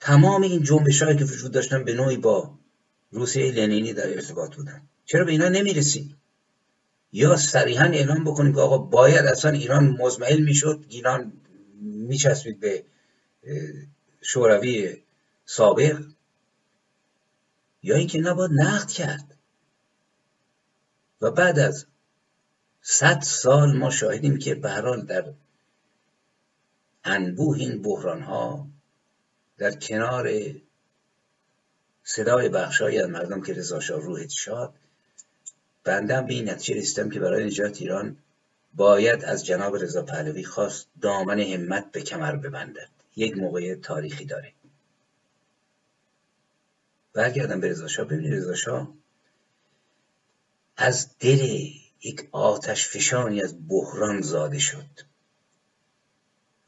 تمام این جنبش که وجود داشتن به نوعی با روسیه لنینی در ارتباط بودن. چرا به اینا نمی‌رسیم یا صریحا اعلام بکنیم که آقا باید اصلا ایران مزمحل می‌شد ایران میچسبید به شوروی سابق؟ یا اینکه نباید نقد کرد. و بعد از صد سال ما شاهدیم که به در انبوه این بحران ها در کنار صدای بخشای از مردم که رضا شاه روحت شاد بنده به این نتیجه رسیدم که برای نجات ایران باید از جناب رضا پهلوی خواست دامن همت به کمر ببندد. یک موقع تاریخی داره. برگردم به رضا شاه. ببینید رضا شاه از دل یک آتش فشانی از بحران زاده شد.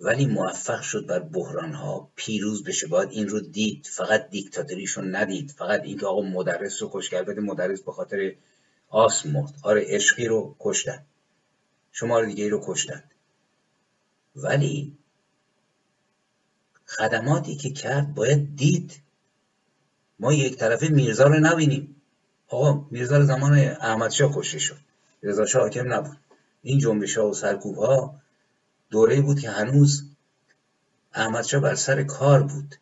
ولی موفق شد بر بحران ها پیروز بشه. باید این رو دید. فقط دیکتاتوریشون ندید. فقط اینکه آقا مدرس رو کرد مدرس به خاطر آس مرد. آره عشقی رو کشتن. شمار دیگه رو کشتن. ولی خدماتی که کرد باید دید. ما یک طرفه میرزا رو نبینیم. آقا میرزا زمان احمد شاه کشته شد. رضا شاه حاکم نبود. این جنبش ها و سرکوب ها دوره بود که هنوز احمد شاه بر سر کار بود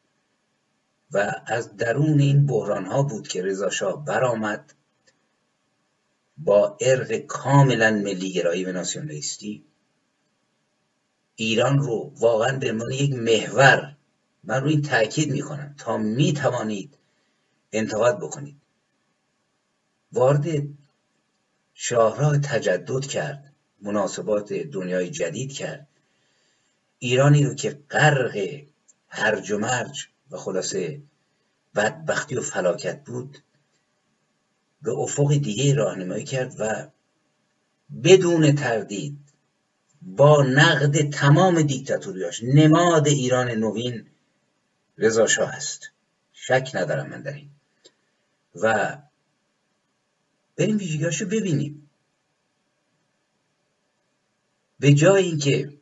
و از درون این بحران ها بود که رضا شاه برآمد. با ارق کاملا ملی گرایی و ناسیونالیستی ایران رو واقعا به عنوان یک محور من روی این تاکید می‌کنم تا می توانید انتقاد بکنید. وارد شاهراه تجدد کرد مناسبات دنیای جدید کرد. ایرانی رو که غرق هرج و مرج و خلاصه بدبختی و فلاکت بود به افق دیگه راهنمایی کرد و بدون تردید با نقد تمام دیکتاتوریاش نماد ایران نوین رضا شاه است. شک ندارم من در این. و بریم ویژگیاشو ببینیم. به جای اینکه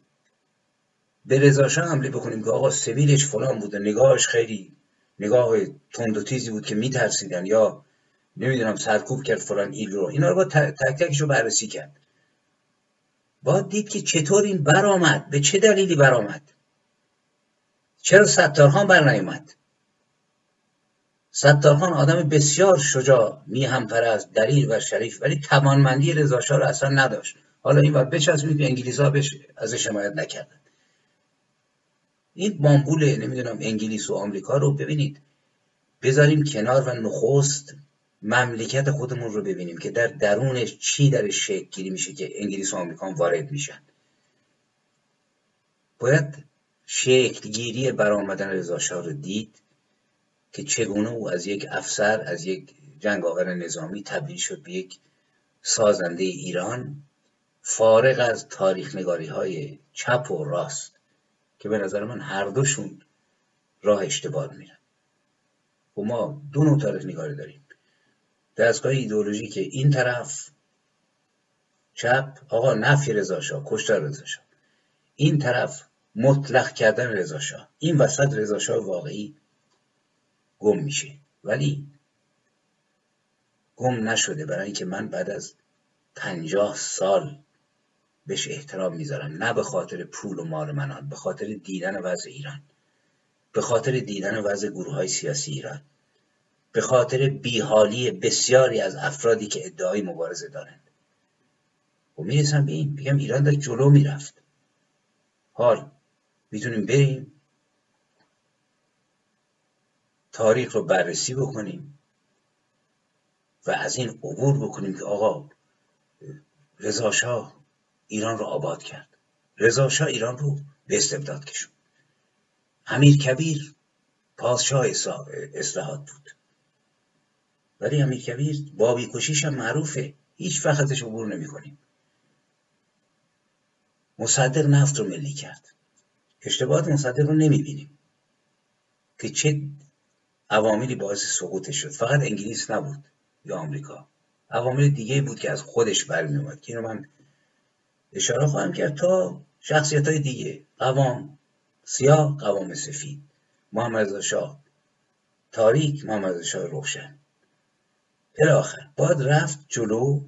به رضا شاه حمله بکنیم که آقا سبیلش فلان بوده نگاهش خیلی نگاه تند و تیزی بود که میترسیدن یا نمی‌دونم سرکوب کرد فلان ایل رو. اینا رو با تک تکش رو بررسی کرد. باید دید که چطور این برآمد به چه دلیلی برآمد چرا ستارخان بر نیومد؟ ستارخان آدم بسیار شجاع میهم پرست دلیل و شریف ولی توانمندی رضا رو اصلا نداشت. حالا این وقت بچسبید که انگلیس ها بهش ازش حمایت نکردن. این بامبول نمی‌دونم انگلیس و آمریکا رو ببینید. بذاریم کنار و نخست مملکت خودمون رو ببینیم که در درونش چی در شکل گیری میشه که انگلیس و آمریکا وارد میشن. باید شکل گیری برآمدن رضا رو دید که چگونه او از یک افسر از یک جنگاور نظامی تبدیل شد به یک سازنده ایران فارغ از تاریخ نگاری های چپ و راست که به نظر من هر دوشون راه اشتباه میرن. و خب ما دو نوع تاریخ نگاری داریم. دستگاه که این طرف چپ آقا نفی رضا شاه کشتار رضا این طرف مطلق کردن رضا این وسط رضا واقعی گم میشه. ولی گم نشده برای اینکه من بعد از پنجاه سال بهش احترام می‌ذارم. نه به خاطر پول و مال منان به خاطر دیدن وضع ایران. به خاطر دیدن وضع گروه های سیاسی ایران. به خاطر بیحالی بسیاری از افرادی که ادعای مبارزه دارند. و می‌رسم به این. بگم ایران داشت جلو می‌رفت. حال. می‌تونیم بریم. تاریخ رو بررسی بکنیم. و از این عبور بکنیم که آقا رضا ایران رو آباد کرد. رضا ایران رو به استبداد کشون امیر کبیر پادشاه اصلاحات بود. ولی امیر کبیر بابی کشیش هم معروفه. هیچ ازش عبور نمی کنیم مصدق نفت رو ملی کرد. اشتباهات مصدق رو نمی بینیم که چه عواملی باعث سقوطش شد. فقط انگلیس نبود یا آمریکا. عوامل دیگه بود که از خودش برمی اومد که اینو من اشاره خواهم کرد تا شخصیت های دیگه. قوام سیاه قوام سفید. محمد شاه. تاریک محمد شاه روشن. آخر باید رفت جلو.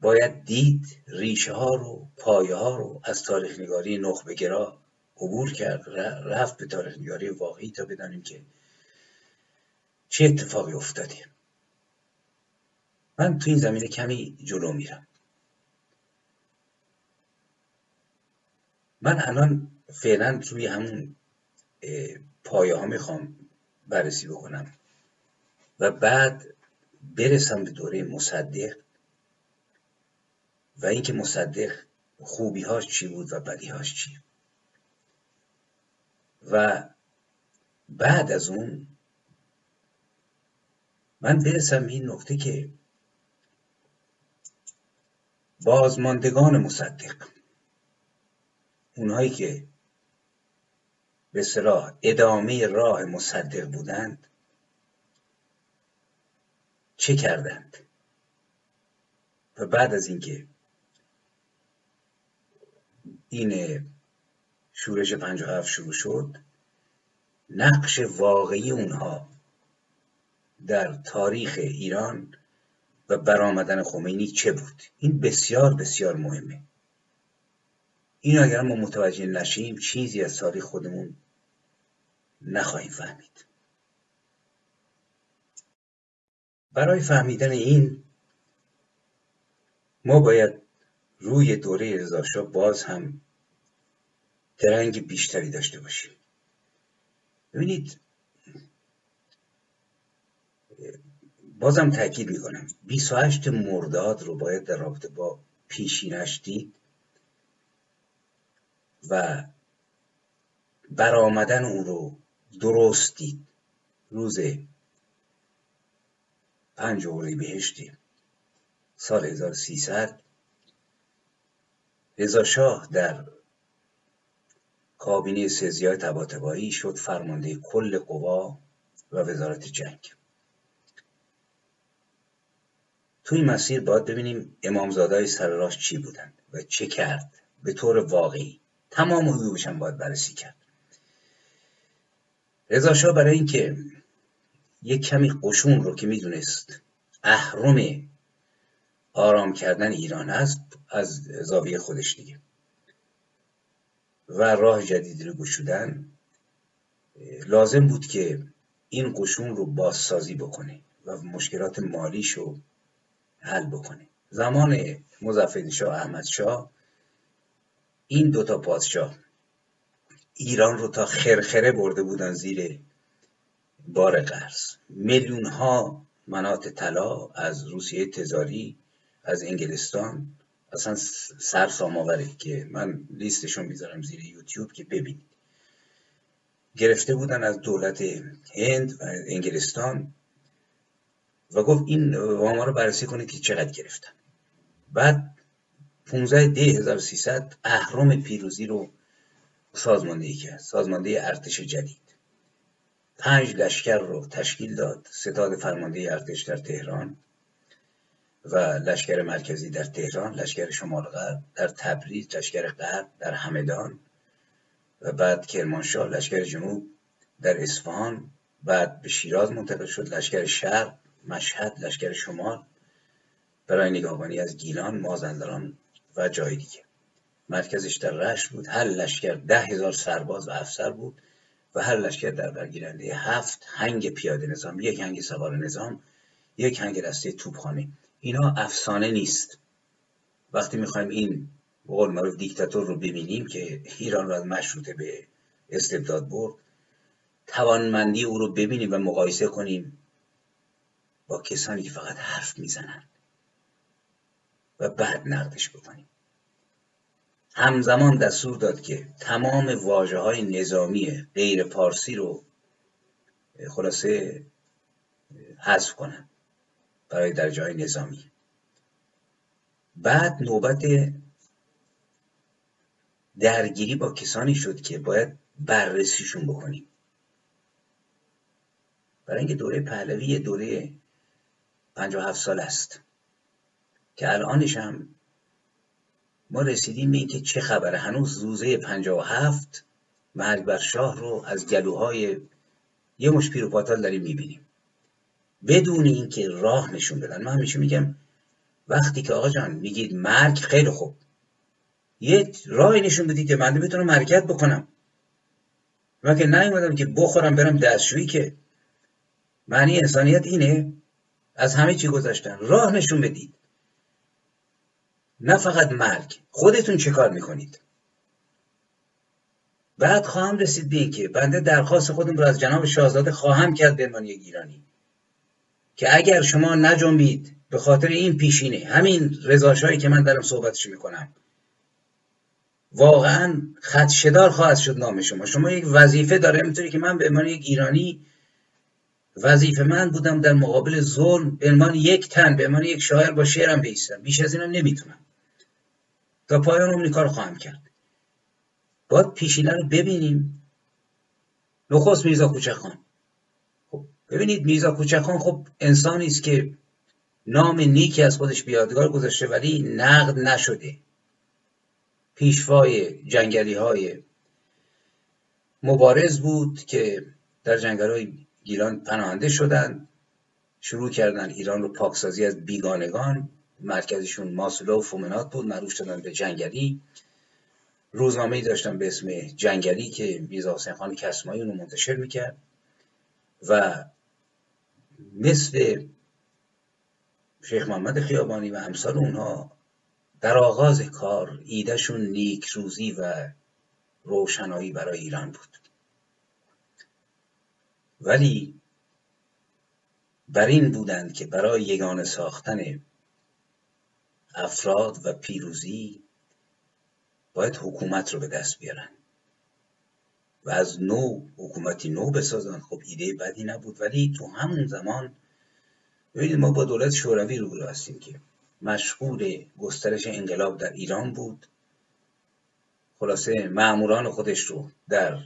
باید دید ریشه ها رو پایه ها رو از تاریخ نگاری نخبه گرا عبور کرد. رفت به تاریخ نگاری واقعی تا بدانیم که چه اتفاقی افتاده. من تو این زمینه کمی جلو میرم. من الان فعلا روی همون پایه ها می‌خوام بررسی بکنم. و بعد برسم به دوره مصدق و اینکه مصدق خوبیهاش چی بود و بدیهاش چی؟ و بعد از اون من برسم به این نقطه که بازماندگان مصدق اونهایی که به صلاح ادامه راه مصدق بودند چه کردند؟ و بعد از اینکه این شورش هفت شروع شد نقش واقعی اونها در تاریخ ایران و برآمدن خمینی چه بود؟ این بسیار بسیار مهمه. این اگر ما متوجه نشیم چیزی از تاریخ خودمون نخواهیم فهمید. برای فهمیدن این ما باید روی دوره رضاشاه باز هم درنگ بیشتری داشته باشیم. ببینید بازم تاکید می‌کنم 28 مرداد رو باید در رابطه با پیشینش دید و برآمدن اون رو درست دید. روز پنج بهشتی سال 1300 رضا شاه در کابینه سزیای تباتبایی شد فرمانده کل قوا و وزارت جنگ. تو مسیر باید ببینیم امامزادهای سرراش چی بودند و چه کرد. به طور واقعی تمام عیوبش هم باید بررسی کرد. رضا برای اینکه یک کمی قشون رو که می‌دونست اهرم آرام کردن ایران است از زاویه خودش دیگه. و راه جدیدی رو گشودن لازم بود که این قشون رو بازسازی بکنه و مشکلات مالیش رو حل بکنه. زمان مزفید شاه احمد شاه این دوتا پادشاه ایران رو تا خرخره برده بودن زیر بار قرض. میلیون ها منات طلا از روسیه تزاری از انگلستان. اصلا سر ساماوره که من لیستشون می‌ذارم زیر یوتیوب که ببینید. گرفته بودن از دولت هند و انگلستان و گفت این وام رو بررسی کنید که چقدر گرفتن. بعد 15 دی 1300 اهرام پیروزی رو سازماندهی کرد سازماندهی ارتش جدید. پنج لشکر رو تشکیل داد ستاد فرمانده ارتش در تهران و لشکر مرکزی در تهران لشکر شمال غرب در تبریز لشکر غرب در همدان و بعد کرمانشاه لشکر جنوب در اصفهان بعد به شیراز منتقل شد لشکر شرق مشهد لشکر شمال برای نگاهبانی از گیلان مازندران و جای دیگه. مرکزش در رشت بود. هر لشکر ده هزار سرباز و افسر بود. و هر لشکر در برگیرنده هفت هنگ پیاده نظام یک هنگ سوار نظام یک هنگ دسته توپخانه. اینا افسانه نیست. وقتی می‌خوایم این قول معروف دیکتاتور رو ببینیم که ایران رو از مشروطه به استبداد برد توانمندی او رو ببینیم و مقایسه کنیم با کسانی که فقط حرف می‌زنن و بعد نقدش بکنیم. همزمان دستور داد که تمام واجه های نظامی غیر پارسی رو خلاصه حذف کنن برای درجه های نظامی. بعد نوبت درگیری با کسانی شد که باید بررسیشون بکنیم. برای اینکه دوره پهلوی دوره 57 سال است که الانش هم ما رسیدیم به اینکه چه خبره. هنوز روزه 57 مرگ بر شاه رو از گلوهای یه مش پیر پاتال داریم می‌بینیم. بدون اینکه راه نشون بدن من همیشه میگم وقتی که آقا جان میگید مرگ خیلی خوب یه راهی نشون بدید که من بتونم حرکت بکنم. من که نیومدم که بخورم برم دستشویی که معنی انسانیت اینه از همه چی گذاشتن راه نشون بدید. نه فقط مرگ خودتون چه کار می‌کنید؟ بعد خواهم رسید به که بنده درخواست خودم رو از جناب شاهزاده خواهم کرد به عنوان یک ایرانی. که اگر شما نجنبید به خاطر این پیشینه همین رضاشاهی که من دارم صحبتش می‌کنم. واقعا خدشدار خواهد شد نام شما. شما یک وظیفه داره همینطوری که من به عنوان یک ایرانی وظیفه من بودم در مقابل ظلم به عنوان یک تن به عنوان یک شاعر با شعرم بیستم. بیش از اینا نمی‌تونم. تا پایان اون کار خواهم کرد. باید پیشینه رو ببینیم. نخست میرزا کوچکخان. خب ببینید میرزا کوچکخان خب انسانی است که نام نیکی از خودش بیادگار گذاشته ولی نقد نشده. پیشوای جنگلی های مبارز بود که در جنگل های گیلان پناهنده شدند شروع کردن ایران رو پاکسازی از بیگانگان. مرکزشون ماسلو و فومنات بود معروف شدن به جنگلی. روزنامه داشتن به اسم جنگلی که میرزا حسین خان کسمایی اونو منتشر می‌کرد. و مثل شیخ محمد خیابانی و امثال اونها در آغاز کار ایدهشون نیک روزی و روشنایی برای ایران بود. ولی بر این بودند که برای یگانه ساختن افراد و پیروزی باید حکومت رو به دست بیارن و از نو حکومتی نو بسازن. خب ایده بدی نبود ولی تو همون زمان ببینید ما با دولت شوروی روبرو هستیم که مشغول گسترش انقلاب در ایران بود. خلاصه معموران خودش رو در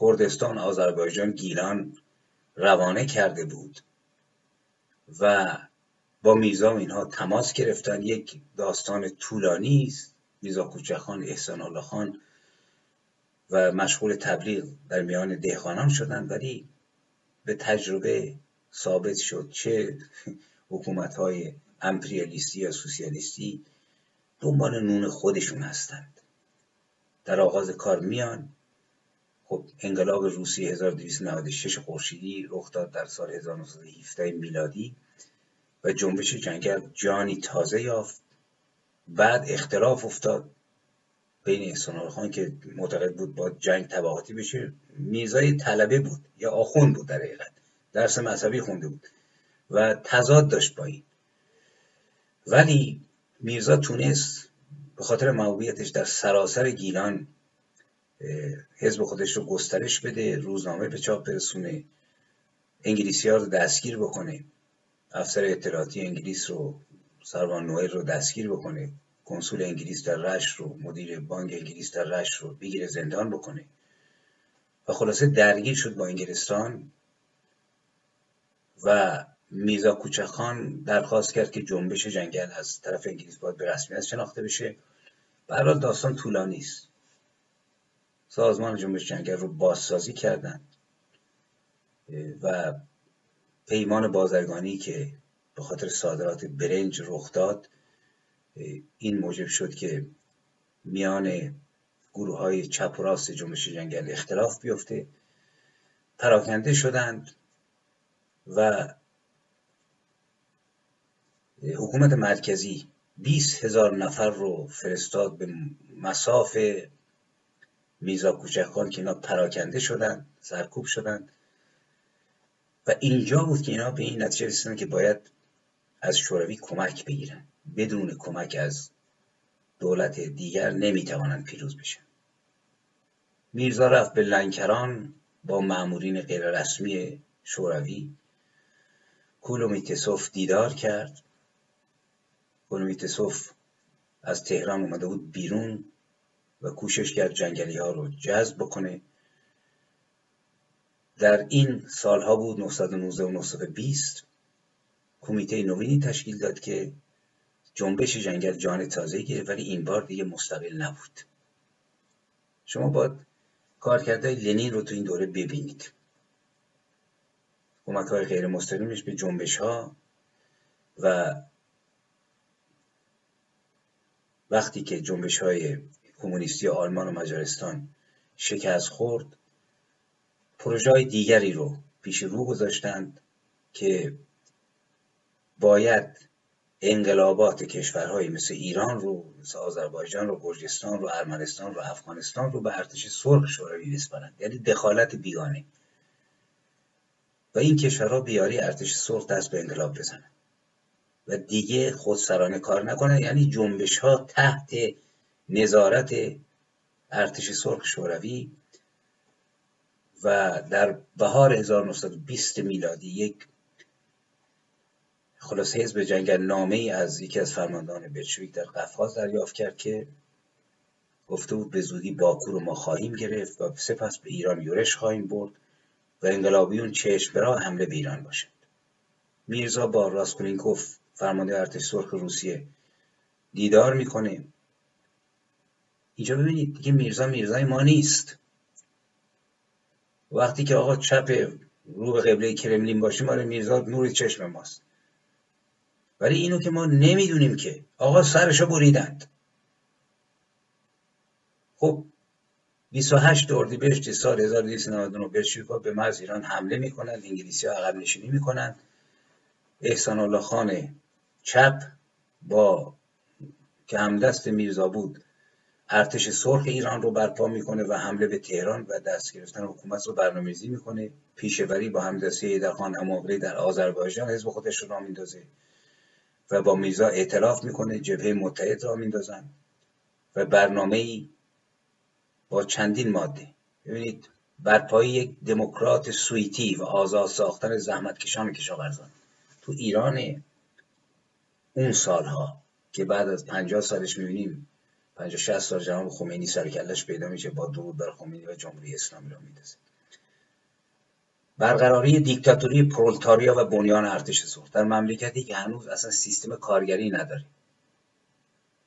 کردستان آذربایجان گیلان روانه کرده بود و با میرزا اینها تماس گرفتن. یک داستان طولانی است. میرزا کوچخان احسان الله خان و مشغول تبلیغ در میان دهخانان شدند. ولی به تجربه ثابت شد چه حکومت های امپریالیستی یا سوسیالیستی دنبال نون خودشون هستند. در آغاز کار میان. خب انقلاب روسیه 1296 خورشیدی رخ داد در سال 1917 میلادی. و جنبش جنگل جانی تازه یافت. بعد اختلاف افتاد بین احسان خان که معتقد بود با جنگ تبعاتی بشه. میزای طلبه بود یا آخوند بود در حقیقت. درس مذهبی خونده بود و تضاد داشت با این. ولی میرزا تونست به خاطر موقعیتش در سراسر گیلان حزب خودش رو گسترش بده روزنامه به چاپ برسونه انگلیسی ها رو دستگیر بکنه. افسر اطلاعاتی انگلیس رو سروان نوئل رو دستگیر بکنه. کنسول انگلیس در رش رو مدیر بانک انگلیس در رش رو بگیره زندان بکنه. و خلاصه درگیر شد با انگلستان و میزا کوچخان درخواست کرد که جنبش جنگل از طرف انگلیس باید به رسمیت شناخته بشه. برای داستان طولانی است. سازمان جنبش جنگل رو بازسازی کردن و پیمان بازرگانی که به خاطر صادرات برنج رخ داد این موجب شد که میان گروه های چپ و راست جنبش جنگل اختلاف بیفته. پراکنده شدند و حکومت مرکزی 20 هزار نفر رو فرستاد به مساف میزا کوچکان که اینا پراکنده شدن سرکوب شدن و اینجا بود که اینا به این نتیجه رسیدن که باید از شوروی کمک بگیرن. بدون کمک از دولت دیگر نمی‌توانند پیروز بشن. میرزا رفت به لنکران با معمورین غیررسمی شوروی. کولومیتسوف دیدار کرد. کولومیتسوف از تهران اومده بود بیرون و کوشش کرد جنگلی ها رو جذب بکنه. در این سالها بود 919 و 920 کمیته نوینی تشکیل داد که جنبش جنگل جان تازه گرفت ولی این بار دیگه مستقل نبود. شما باید کارکردهای لنین رو تو این دوره ببینید. کمک های غیر مستقیمش به جنبش ها و وقتی که جنبش های کمونیستی آلمان و مجارستان شکست خورد پروژه های دیگری رو پیش رو گذاشتند که باید انقلابات کشورهایی مثل ایران رو مثل آذربایجان رو گرجستان رو ارمنستان رو افغانستان رو به ارتش سرخ شوروی بسپارند. یعنی دخالت بیگانه. و این کشورها بیاری ارتش سرخ دست به انقلاب بزنن. و دیگه خودسرانه کار نکنن. یعنی جنبش ها تحت نظارت ارتش سرخ شوروی و در بهار 1920 میلادی یک خلاص حزب جنگل نامه ای از یکی از فرماندهان بلشویک در قفقاز دریافت کرد که گفته بود به زودی باکو رو ما خواهیم گرفت و سپس به ایران یورش خواهیم برد و انقلابیون چشم برا حمله به ایران باشند میرزا با راسکولینکوف فرمانده ارتش سرخ روسیه دیدار می‌کنه. اینجا ببینید دیگه میرزا میرزای ما نیست. وقتی که آقا چپ رو به قبله کرملین باشیم آره میرزا نور چشم ماست. ولی اینو که ما نمی‌دونیم که آقا سرشو بریدند. خب 28 اردیبهشت سال 1299 بلژیکا به مرز ایران حمله می‌کنند انگلیسی ها عقب نشینی می‌کنند. احسان الله خان چپ با که همدست میرزا بود ارتش سرخ ایران رو برپا می‌کنه و حمله به تهران و دست گرفتن حکومت رو برنامه‌ریزی می‌کنه. پیشوری با همدستی خان اماغلی در آذربایجان حزب خودش رو میندازه و با میرزا اعتراف می‌کنه جبهه متحد را میندازن و برنامه ای با چندین ماده. ببینید برپایی یک دموکرات سویتی و آزاد ساختن زحمتکشان کشاورزان. تو ایران اون سالها که بعد از پنجاه سالش می‌بینیم پنجاه شست سال جناب خمینی سرکلش پیدا میشه با درود بر خمینی و جمهوری اسلامی را میدازه برقراری دیکتاتوری پرولتاریا و بنیان ارتش سرخ. در مملکتی که هنوز اصلا سیستم کارگری نداره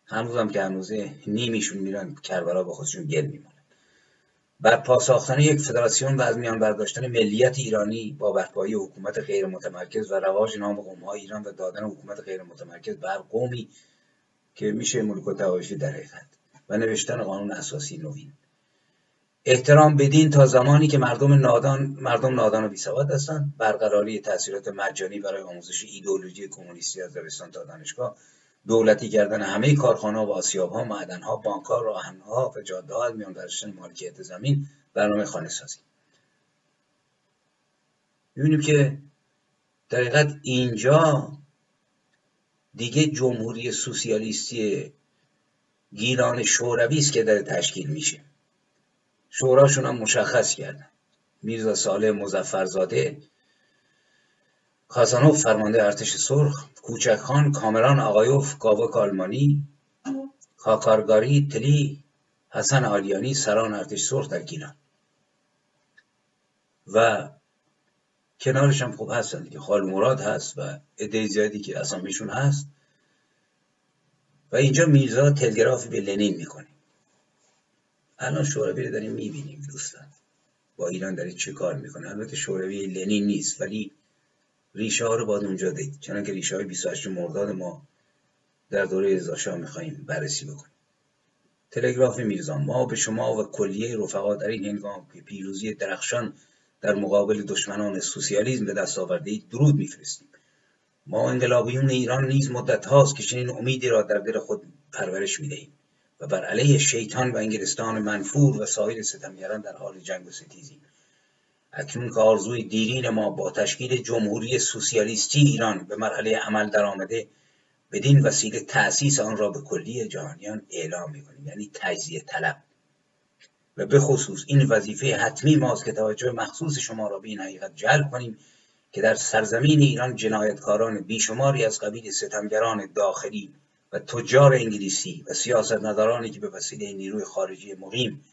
هنوز هم که هنوزه نیمیشون میرن کربلا به خودشون گل میمونن برپا ساختن یک فدراسیون و از میان برداشتن ملیت ایرانی با برپایی حکومت غیر متمرکز و رواج نام قومهای ایران و دادن حکومت غیر متمرکز بر قومی که میشه ملک و در حقیقت و نوشتن قانون اساسی نوین. احترام بدین تا زمانی که مردم نادان مردم نادان و بیسواد هستند برقراری تاثیرات مجانی برای آموزش ایدئولوژی کمونیستی از دبستان تا دانشگاه دولتی کردن همه کارخانه و آسیاب ها معدن ها بانک ها راهن ها و جاده ها میان برداشتن مالکیت زمین برنامه خانه سازی می‌بینیم که در اینجا دیگه جمهوری سوسیالیستی گیلان شوروی است که داره تشکیل میشه. شوراشون هم مشخص کردن. میرزا صالح مزفرزاده کازانوف فرمانده ارتش سرخ کوچکخان کامران آقایوف گاوک آلمانی کاکارگاری تلی حسن آلیانی سران ارتش سرخ در گیلان و کنارش هم خوب هستن دیگه. خال مراد هست و عده زیادی که اسامیشون هست. و اینجا میرزا تلگرافی به لنین می‌کنه. الان شوروی رو داریم می‌بینیم دوستان. با ایران داره چه کار می‌کنه؟ البته شوروی لنین نیست ولی ریشه ها رو باید اونجا دید. چنان که ریشه های 28 مرداد ما در دوره ازاشا میخواییم بررسی بکنیم. تلگراف میرزا ما به شما و کلیه رفقا در این هنگام که پیروزی درخشان در مقابل دشمنان سوسیالیسم به دست آورده درود میفرستیم. ما انقلابیون ایران نیز مدت هاست که چنین امیدی را در دل خود پرورش می‌دهیم و بر علیه شیطان و انگلستان منفور و سایر ستمگران در حال جنگ و ستیزیم. اکنون که آرزوی دیرین ما با تشکیل جمهوری سوسیالیستی ایران به مرحله عمل درآمده بدین وسیله تأسیس آن را به کلی جهانیان اعلام می‌کنیم. یعنی تجزیه طلب. و به خصوص این وظیفه حتمی ماست که توجه مخصوص شما را به این حقیقت جلب کنیم که در سرزمین ایران جنایتکاران بیشماری از قبیل ستمگران داخلی و تجار انگلیسی و سیاستمدارانی که به وسیله نیروی خارجی مقیم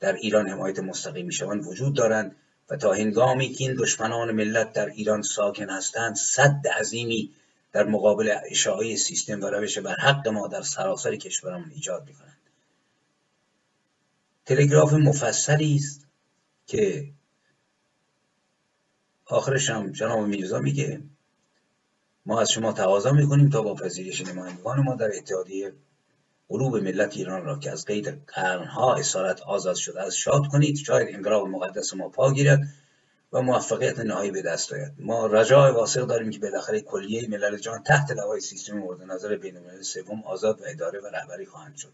در ایران حمایت مستقیم می‌شوند وجود دارند و تا هنگامی که این دشمنان ملت در ایران ساکن هستند صد عظیمی در مقابل اشاعه سیستم و روش بر حق ما در سراسر کشورمون ایجاد می‌کنند. تلگراف مفصلی است که آخرش هم جناب میرزا میگه ما از شما تقاضا می‌کنیم تا با پذیرش نمایندگان ما در اتحادیه قلوب ملت ایران را که از قید قرنها اسارت آزاد شده از شاد کنید. شاید انقلاب مقدس ما پا گیرد و موفقیت نهایی به دست آید. ما رجای واسق داریم که بالاخره کلیه ملل جان تحت لوای سیستم مورد نظر بین سوم آزاد و اداره و رهبری خواهند شد.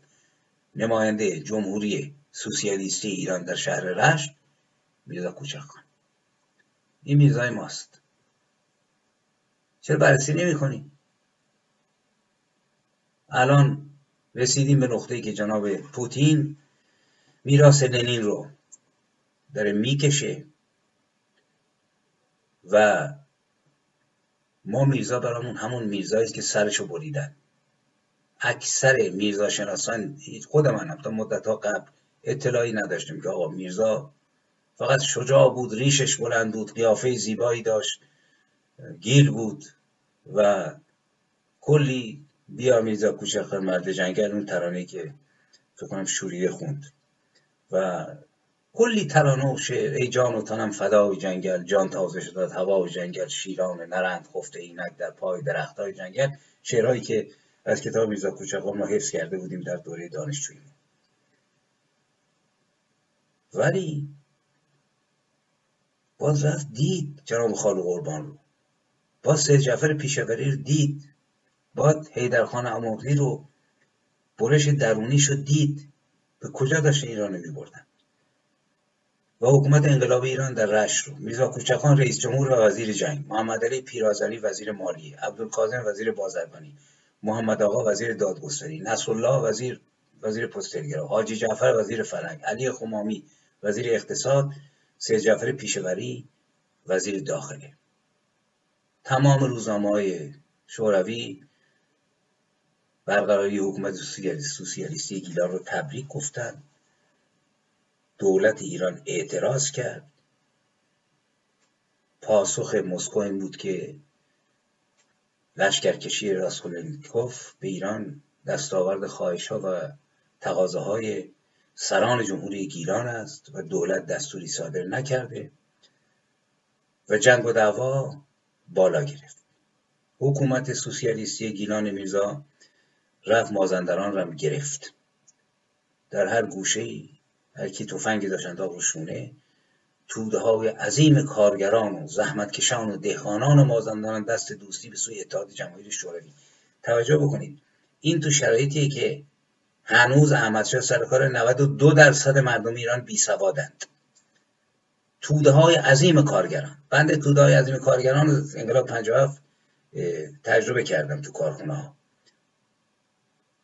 نماینده جمهوری سوسیالیستی ایران در شهر رشت میرزا کوچک این میرزای ماست. چرا بررسی نمی کنی؟ الان رسیدیم به نقطه که جناب پوتین میراث لنین رو داره می‌کشه و ما میرزا برامون همون میرزایی که سرشو بریدن. اکثر میرزا شناسان خود منم تا مدت ها قبل اطلاعی نداشتیم که آقا میرزا فقط شجاع بود ریشش بلند بود قیافه زیبایی داشت گیل بود و کلی بیا میرزا کوچه مرد جنگل اون ترانه که فکر کنم شوریه خوند. و کلی ترانه و شعر ای جان و تنم فدای جنگل جان تازه شد هوا و جنگل شیران نرند خفته اینک در پای های جنگل. شعرهایی که از کتاب میرزا کوچقان ما حفظ کرده بودیم در دوره دانشجویی. ولی باز رفت دید جناب خالق قربان رو. باز سید جعفر پیشوری رو دید. باز حیدرخان اماغلی رو برش درونی شد دید. به کجا داشته ایران می بردن؟ و حکومت انقلاب ایران در رشت رو. میرزا کوچکان رئیس جمهور و وزیر جنگ. محمد علی پیرازری وزیر مالیه عبدالکاظم وزیر بازرگانی. محمد آقا وزیر دادگستری نصرالله وزیر وزیر پستلگرا حاجی جعفر وزیر فرهنگ علی خمامی وزیر اقتصاد سید جعفر پیشوری وزیر داخله تمام روزنامه های شوروی برقراری حکومت سوسیالیستی گیلان رو تبریک گفتن. دولت ایران اعتراض کرد. پاسخ مسکو این بود که لشکرکشی راسکولنیکوف به ایران دستاورد خواهش ها و تقاضاهای سران جمهوری گیلان است و دولت دستوری صادر نکرده و جنگ و دعوا بالا گرفت. حکومت سوسیالیستی گیلان میرزا رفت مازندران را گرفت. در هر گوشه ای هر کی تفنگی داشت انداخت روشونه توده های عظیم کارگران و زحمتکشان و دهقانان مازندران دست دوستی به سوی اتحاد جماهیر شوروی. توجه بکنید. این تو شرایطیه که هنوز احمدشاه سرکار 92 درصد مردم ایران بی سوادند. توده های عظیم کارگران. بنده توده های عظیم کارگران انقلاب 57 تجربه کردم تو کارخونه ها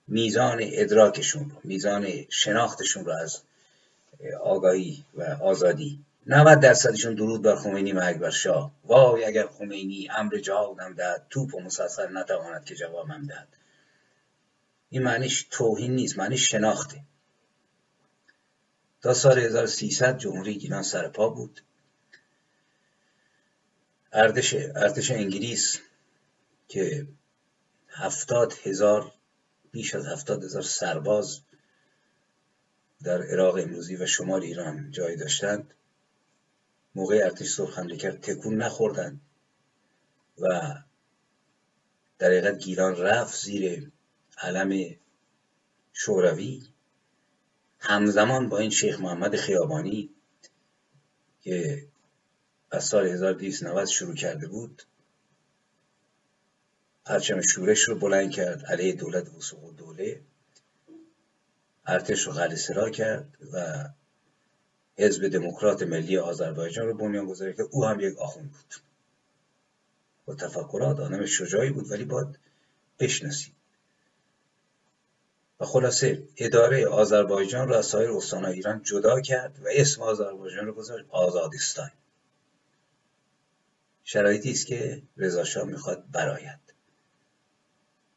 میزان ادراکشون رو میزان شناختشون رو از آگاهی و آزادی. 90 درصدشون درود بر خمینی مرگ بر شاه. وای اگر خمینی امر جهادم دهد توپ و مسلسل نتواند که جوابم دهد. این معنیش توهین نیست معنیش شناخته. تا سال 1300 جمهوری گیلان سرپا بود. ارتش ارتش انگلیس که هفتاد هزار بیش از هفتاد هزار سرباز در عراق امروزی و شمال ایران جای داشتند. موقع ارتش سرخ حمله کرد تکون نخوردند و در حقیقت گیلان رفت زیر علم شوروی. همزمان با این شیخ محمد خیابانی که از سال 1290 شروع کرده بود پرچم شورش رو بلند کرد علیه دولت وسوق دوله ارتش رو غلیسرا کرد و حزب دموکرات ملی آذربایجان رو بنیان گذاری که او هم یک آخوند بود. با تفکرات آدم شجاعی بود ولی باید بشناسید. و خلاصه اداره آذربایجان را از سایر استانهای ایران جدا کرد و اسم آذربایجان رو گذاشت آزادستان. شرایطی است که رضا می‌خواد براید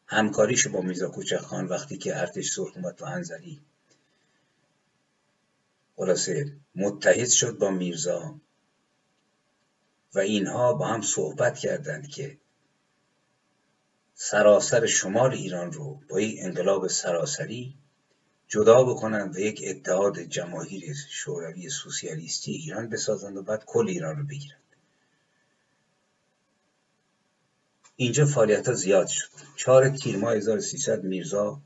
همکاریش با میرزا کوچک وقتی که ارتش سرخ اومد تو انزلی خلاصه متحد شد با میرزا. و اینها با هم صحبت کردند که سراسر شمال ایران رو با یک انقلاب سراسری جدا بکنند و یک اتحاد جماهیر شوروی سوسیالیستی ایران بسازند و بعد کل ایران رو بگیرند. اینجا فعالیت ها زیاد شد. چهار تیر ماه 1300 میرزا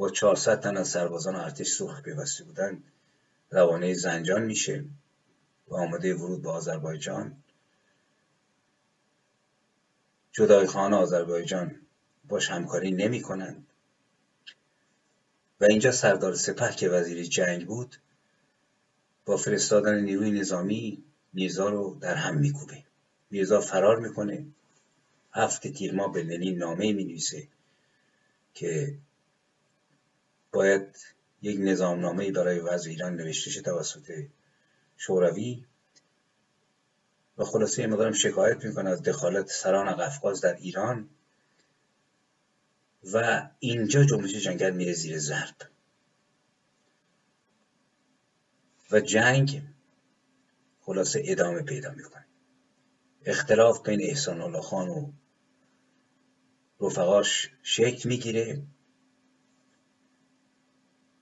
با 400 تن از سربازان ارتش سرخ پیوسته بودن روانه زنجان میشه و آماده ورود به آذربایجان. جدای خانه آذربایجان باش همکاری نمی کنند. و اینجا سردار سپه که وزیر جنگ بود با فرستادن نیروی نظامی میرزا رو در هم میکوبه. میرزا فرار می‌کنه. هفت تیر ما به لنین نامه می نویسه که باید یک نظام نامه برای وضع ایران نوشته شه توسط شوروی. و خلاصه مقدارم شکایت می‌کنه از دخالت سران قفقاز در ایران. و اینجا جنبش جنگل میره زیر ضرب و جنگ خلاصه ادامه پیدا می‌کنه. اختلاف بین احسان الله خان و رفقاش شکل می‌گیره.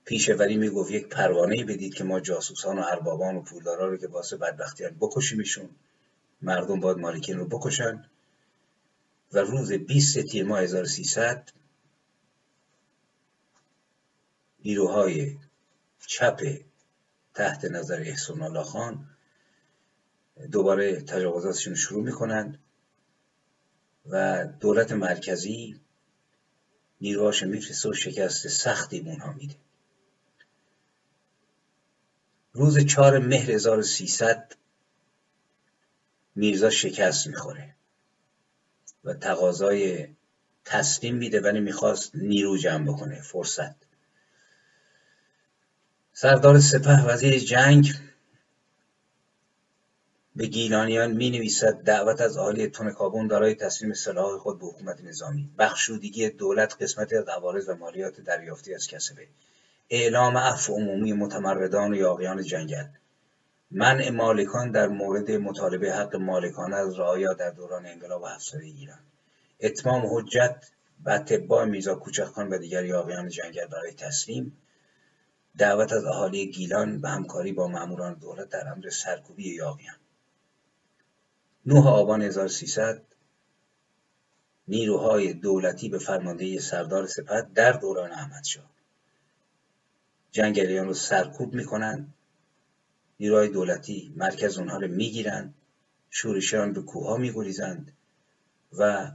پیشوری می‌گفت یک پروانه بدید که ما جاسوسان و اربابان و پولدارا رو که واسه بدبختیان بکشیمشون مردم باید مالکین رو بکشن. و روز 20 تیر ماه 1300 نیروهای چپ تحت نظر احسان الله خان دوباره تجاوزاتشون شروع می‌کنند و دولت مرکزی نیروهاش میفرسته و شکست سختی به اونها میده. روز چهار مهر 1300 میرزا شکست می‌خوره و تقاضای تسلیم میده ولی می‌خواست نیرو جمع بکنه. فرصت. سردار سپه وزیر جنگ به گیلانیان می نویسد دعوت از عالی تونکابون برای تسلیم سلاح خود به حکومت نظامی. بخشودگی دولت قسمتی از عوارض و مالیات دریافتی از کسبه. اعلام عفو عمومی متمردان و یاغیان جنگل. منع مالکان در مورد مطالبه حق مالکان از رعایا در دوران انقلاب افسری ایران. اتمام حجت و اتباع میزا کوچکخان و دیگر یاغیان جنگل برای تسلیم. دعوت از اهالی گیلان به همکاری با ماموران دولت در امر سرکوبی یاغیان. 9 آبان 1300 نیروهای دولتی به فرماندهی سردار سپه در دوران احمدشاه جنگلیان رو سرکوب می‌کنن. نیروهای دولتی مرکز اونها رو می‌گیرن. شورشیان به کوه میگریزند و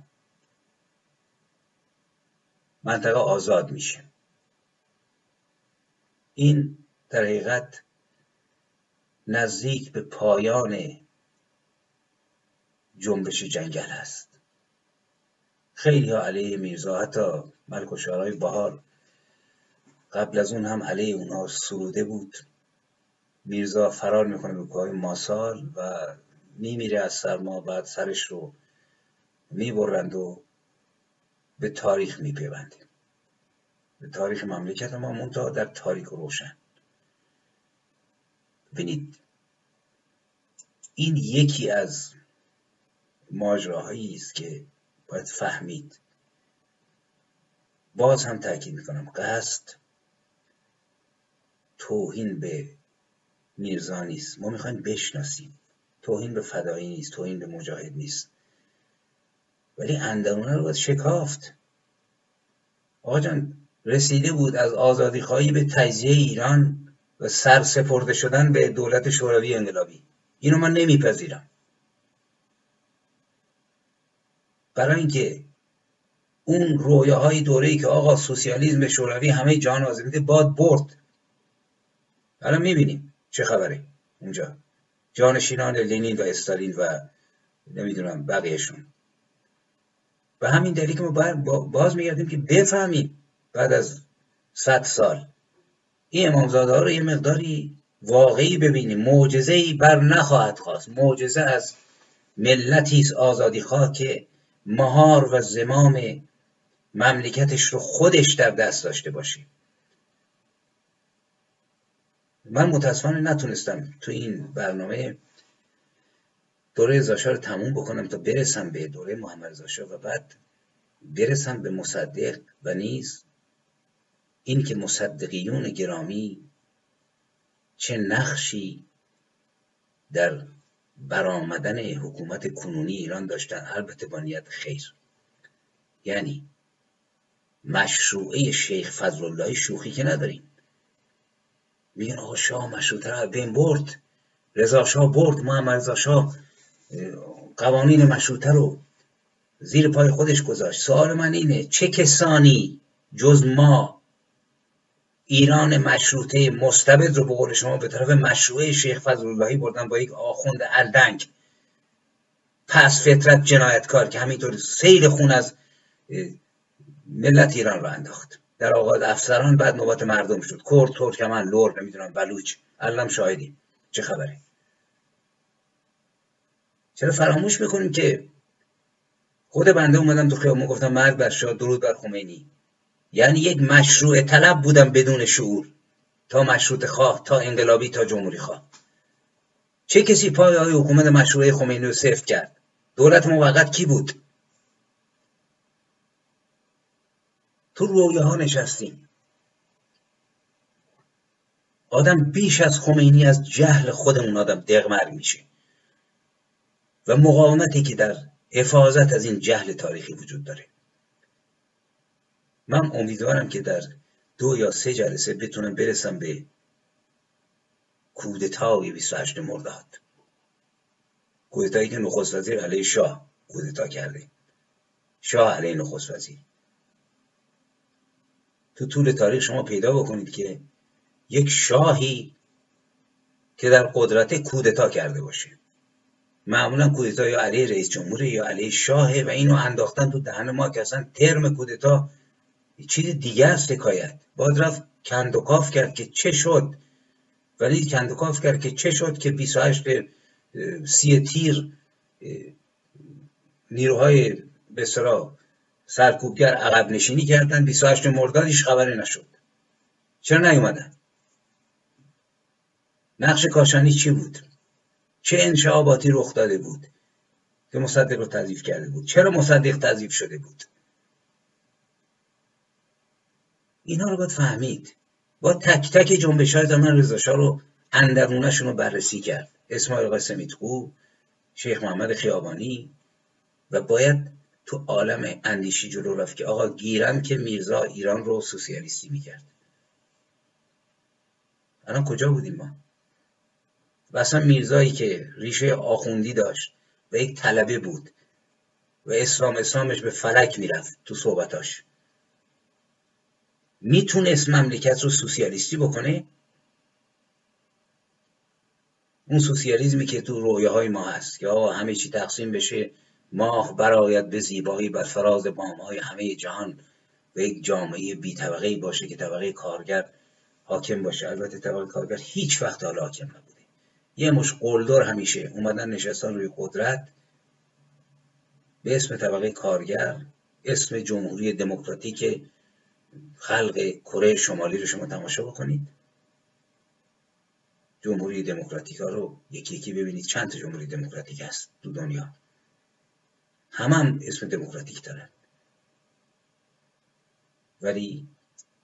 منطقه آزاد میشه. این در حقیقت نزدیک به پایان جنبش جنگل است. خیلی ها علیه میرزا حتی ملک و شعرهای بهار قبل از اون هم علیه اونها سروده بود. میرزا فرار می‌کنه به کوه ماسال و میمیره از سرما بعد سرش رو می‌برند و به تاریخ میپیوندیم. به تاریخ مملکت ما منتها در تاریک روشن. ببینید این یکی از ماجراهایی است که باید فهمید. باز هم تاکید می‌کنم قصد توهین به میرزا نیست. ما می‌خوایم بشناسیم. توهین به فدایی نیست. توهین به مجاهد نیست. ولی اندرونه رو باید شکافت. آقا جان رسیده بود از آزادی خواهی به تجزیه ایران و سرسپرده شدن به دولت شوروی انقلابی. اینو من نمیپذیرم. برای اینکه اون رویاهای دوره‌ای که آقا سوسیالیسم شوروی همه جان آزمیده باد برد. الان می‌بینیم چه خبره اونجا. جانشینان لنین و استالین و نمی‌دونم بقیهشون. و همین دلیل که ما باز میگردیم که بفهمیم بعد از صد سال این امامزاده رو یه مقداری واقعی ببینیم معجزه ای بر نخواهد خواست. معجزه از ملتی است آزادی خواه که مهار و زمام مملکتش رو خودش در دست داشته باشه. من متاسفانه نتونستم تو این برنامه دوره زاشا رو تموم بکنم تا برسم به دوره محمد زاشا و بعد برسم به مصدق و نیز این که مصدقیون گرامی چه نقشی در برآمدن حکومت کنونی ایران داشتن. البته با نیت خیر. یعنی مشروعه شیخ فضل شوخی که نداریم. میگن آقا شاه مشروطه را بین برد. رضا شاه برد محمد رضا شاه قوانین مشروطه رو زیر پای خودش گذاشت. سوال من اینه چه کسانی جز ما ایران مشروطه مستبد رو به قول شما به طرف مشروعه شیخ فضل اللهی بردن با یک آخوند الدنگ پس فطرت جنایتکار که همینطور سیل خون از ملت ایران رو انداخت. در آغاز افسران بعد نوبت مردم شد. کرد ترکمن لور نمی‌دونم بلوچ. علم شاهدیم. چه خبره؟ چرا فراموش می‌کنیم که خود بنده اومدم تو خیابون گفتم مرد بر شاه درود بر خمینی. یعنی یک مشروع طلب بودم بدون شعور. تا مشروط خواه تا انقلابی تا جمهوری خواه. چه کسی پای های حکومت مشروع خمینی رو سفت کرد؟ دولت موقت کی بود؟ تو رویاها نشستیم آدم بیش از خمینی از جهل خودمون آدم دقمر میشه. و مقاومتی که در حفاظت از این جهل تاریخی وجود داره. من امیدوارم که در دو یا سه جلسه بتونم برسم به کودتای 28 مرداد. کودتایی که نخست وزیر علیه شاه کودتا کرده. شاه علیه نخست وزیر. تو طول تاریخ شما پیدا بکنید که یک شاهی که در قدرت کودتا کرده باشه. معمولا کودتا یا علیه رئیس جمهور یا علیه شاهه و اینو انداختن تو دهن ما که اصلا ترم کودتا چیز دیگه است حکایت. باید رفت کندوکاف کرد که چه شد. ولی کندوکاف کرد که چه شد که 28 سی تیر نیروهای بسرا سرکوبگر عقب نشینی کردن. 28 مرداد هیچ خبری نشد. چرا نیومدن؟ نقش کاشانی چی بود؟ چه انشعاباتی رخ داده بود که مصدق رو تضیف کرده بود؟ چرا مصدق تضیف شده بود؟ اینا رو باید فهمید. با تک تک جنبش های زمان رضا رو اندرونشون رو بررسی کرد. اسماعیل قاسمی تو شیخ محمد خیابانی و باید تو عالم اندیشی جلو رفت که آقا گیرن که میرزا ایران رو سوسیالیستی می‌کرد. الان کجا بودیم ما؟ و اصلا میرزایی که ریشه آخوندی داشت و یک طلبه بود و اسلام اسلامش به فلک می‌رفت تو صحبتاش. می‌تونست مملکت رو سوسیالیستی بکنه؟ اون سوسیالیزمی که تو رویاهای ما هست که آقا همه چی تقسیم بشه ماه برایت به زیبایی بر فراز بامهای همه جهان و یک جامعه بی طبقه باشه که طبقه کارگر حاکم باشه. البته طبقه کارگر هیچ وقت حالا حاکم نبوده. یه مش قلدر همیشه اومدن نشستان روی قدرت. به اسم طبقه کارگر اسم جمهوری دموکراتیک خلق کره شمالی رو شما تماشا بکنید. جمهوری دموکراتیک ها رو یکی یکی ببینید. چند جمهوری دموکراتیک هست تو دنیا؟ همه هم اسم دموکراتیک دارن ولی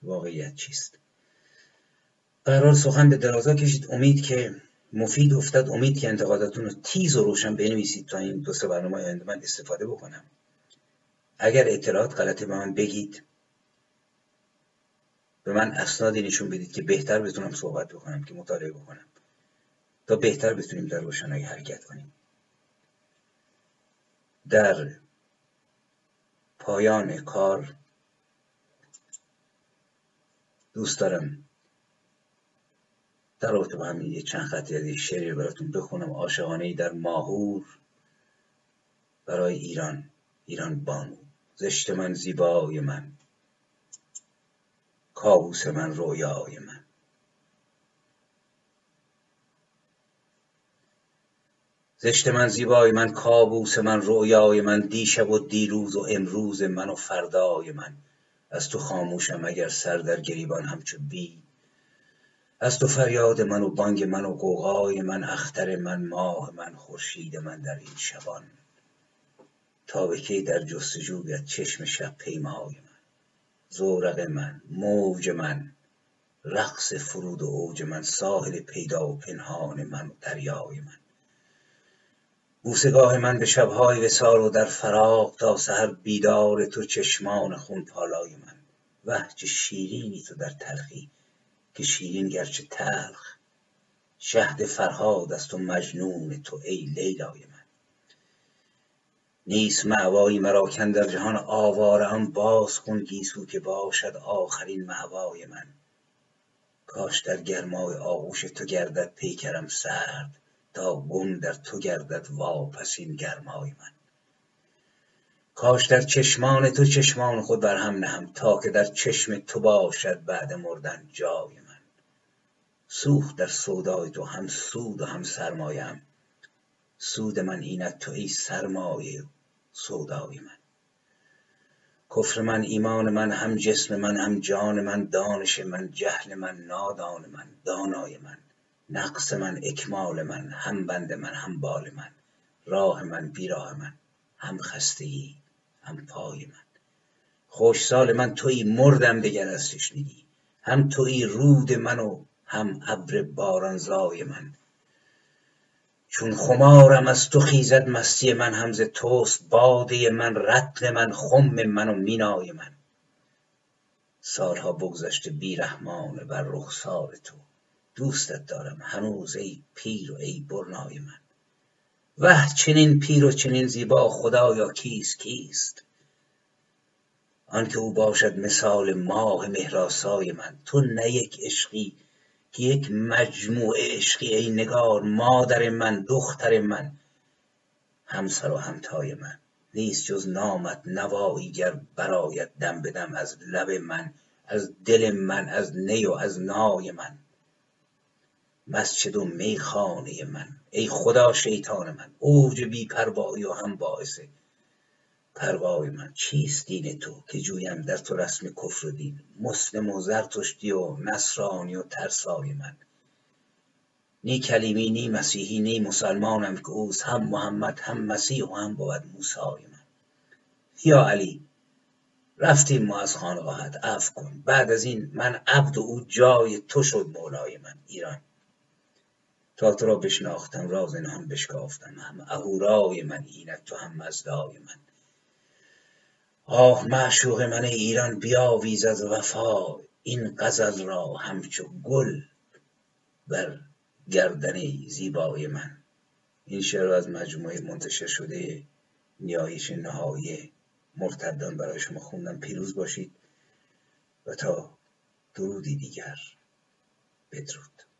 واقعیت چیست؟ قرار سخن به درازا کشید. امید که مفید افتاد. امید که انتقاداتون رو تیز و روشن بنویسید تا این دو سه برنامه آینده من استفاده بکنم. اگر اطلاعات غلطه به من بگید به من اسنادی نشون بدید که بهتر بتونم صحبت بکنم که مطالعه بکنم. تا بهتر بتونیم در روشنایی حرکت کنیم. در پایان کار دوست دارم در رابطه با همین یه چند خط یه شعری براتون بخونم. عاشقانه در ماهور برای ایران ایران بانو. زشت من زیبای من. کابوس من رویای من. زشت من زیبای من کابوس من رویای من دیشب و دیروز و امروز من و فردای من. از تو خاموشم اگر سر در گریبان همچو بی. از تو فریاد من و بانگ من و قوقای من اختر من ماه من خورشید من در این شبان. تا به کی در جستجویت چشم شب پیمای من. زورق من موج من رقص فرود و اوج من ساحل پیدا و پنهان من و دریای من. بوسگاه من به شبهای وصال و در فراق تا سحر بیدار تو چشمان خون پالای من. وه چه شیرینی تو در تلخی که شیرین گرچه تلخ. شهد فرهاد است و مجنون تو ای لیلای من. نیست مأوایی مرا در جهان آواره ام باز کن گیسو که باشد آخرین مأوای من. کاش در گرمای آغوش تو گردد پیکرم سرد. تا گم در تو گردد واپسین گرمای من. کاش در چشمان تو چشمان خود بر هم نهم تا که در چشم تو باشد بعد مردن جای من. سوخت در سودای تو هم سود و هم سرمایم سود من اینت تو ای سرمایه سودای من. کفر من ایمان من هم جسم من هم جان من دانش من جهل من نادان من دانای من. نقص من اکمال من هم بند من هم بال من راه من بیراه من هم خستگی هم پای من. خوش سال من توی مردم دگر از تشنگی هم توی رود من و هم ابر بارانزای من. چون خمارم از تو خیزد مستی من هم ز توست باده من رطل من خم من و مینای من. سالها بگذشته بی رحمانه بر رخسار تو. دوستت دارم. هنوز ای پیر و ای برنای من. وه چنین پیر و چنین زیبا خدایا کیست کیست؟ آنکه او باشد مثال ماه مهراسای من. تو نه یک عشقی که یک مجموعه عشقی ای نگار مادر من دختر من همسر و همتای من. نیست جز نامت نوایی گر برآید دم به دم از لب من از دل من از نی و از نای من. مسجد و میخانه من. ای خدا شیطان من اوج بی پروایی و هم باعث پروای من چیست دین تو که جویم در تو رسم کفر و دین؟ مسلم و زرتشتی و نصرانی و ترسای من. نی کلیمی نی مسیحی نی مسلمانم که اوست. هم محمد هم مسیح و هم بود موسای من. یا علی رفتیم ما از خانقاهت. عفو کن. بعد از این من عبد او جای تو شد مولای من ایران. تا تو را بشناختم راز نهان بشکافتم. هم اهورای من اینک تو هم مزدای من. آه معشوق من ایران بیاویز از وفا. این غزل را همچو گل بر گردن زیبای من. این شعر از مجموعه منتشر شده نیایش نهایی مرتدان برای شما خوندم. پیروز باشید و تا درودی دیگر بدرود.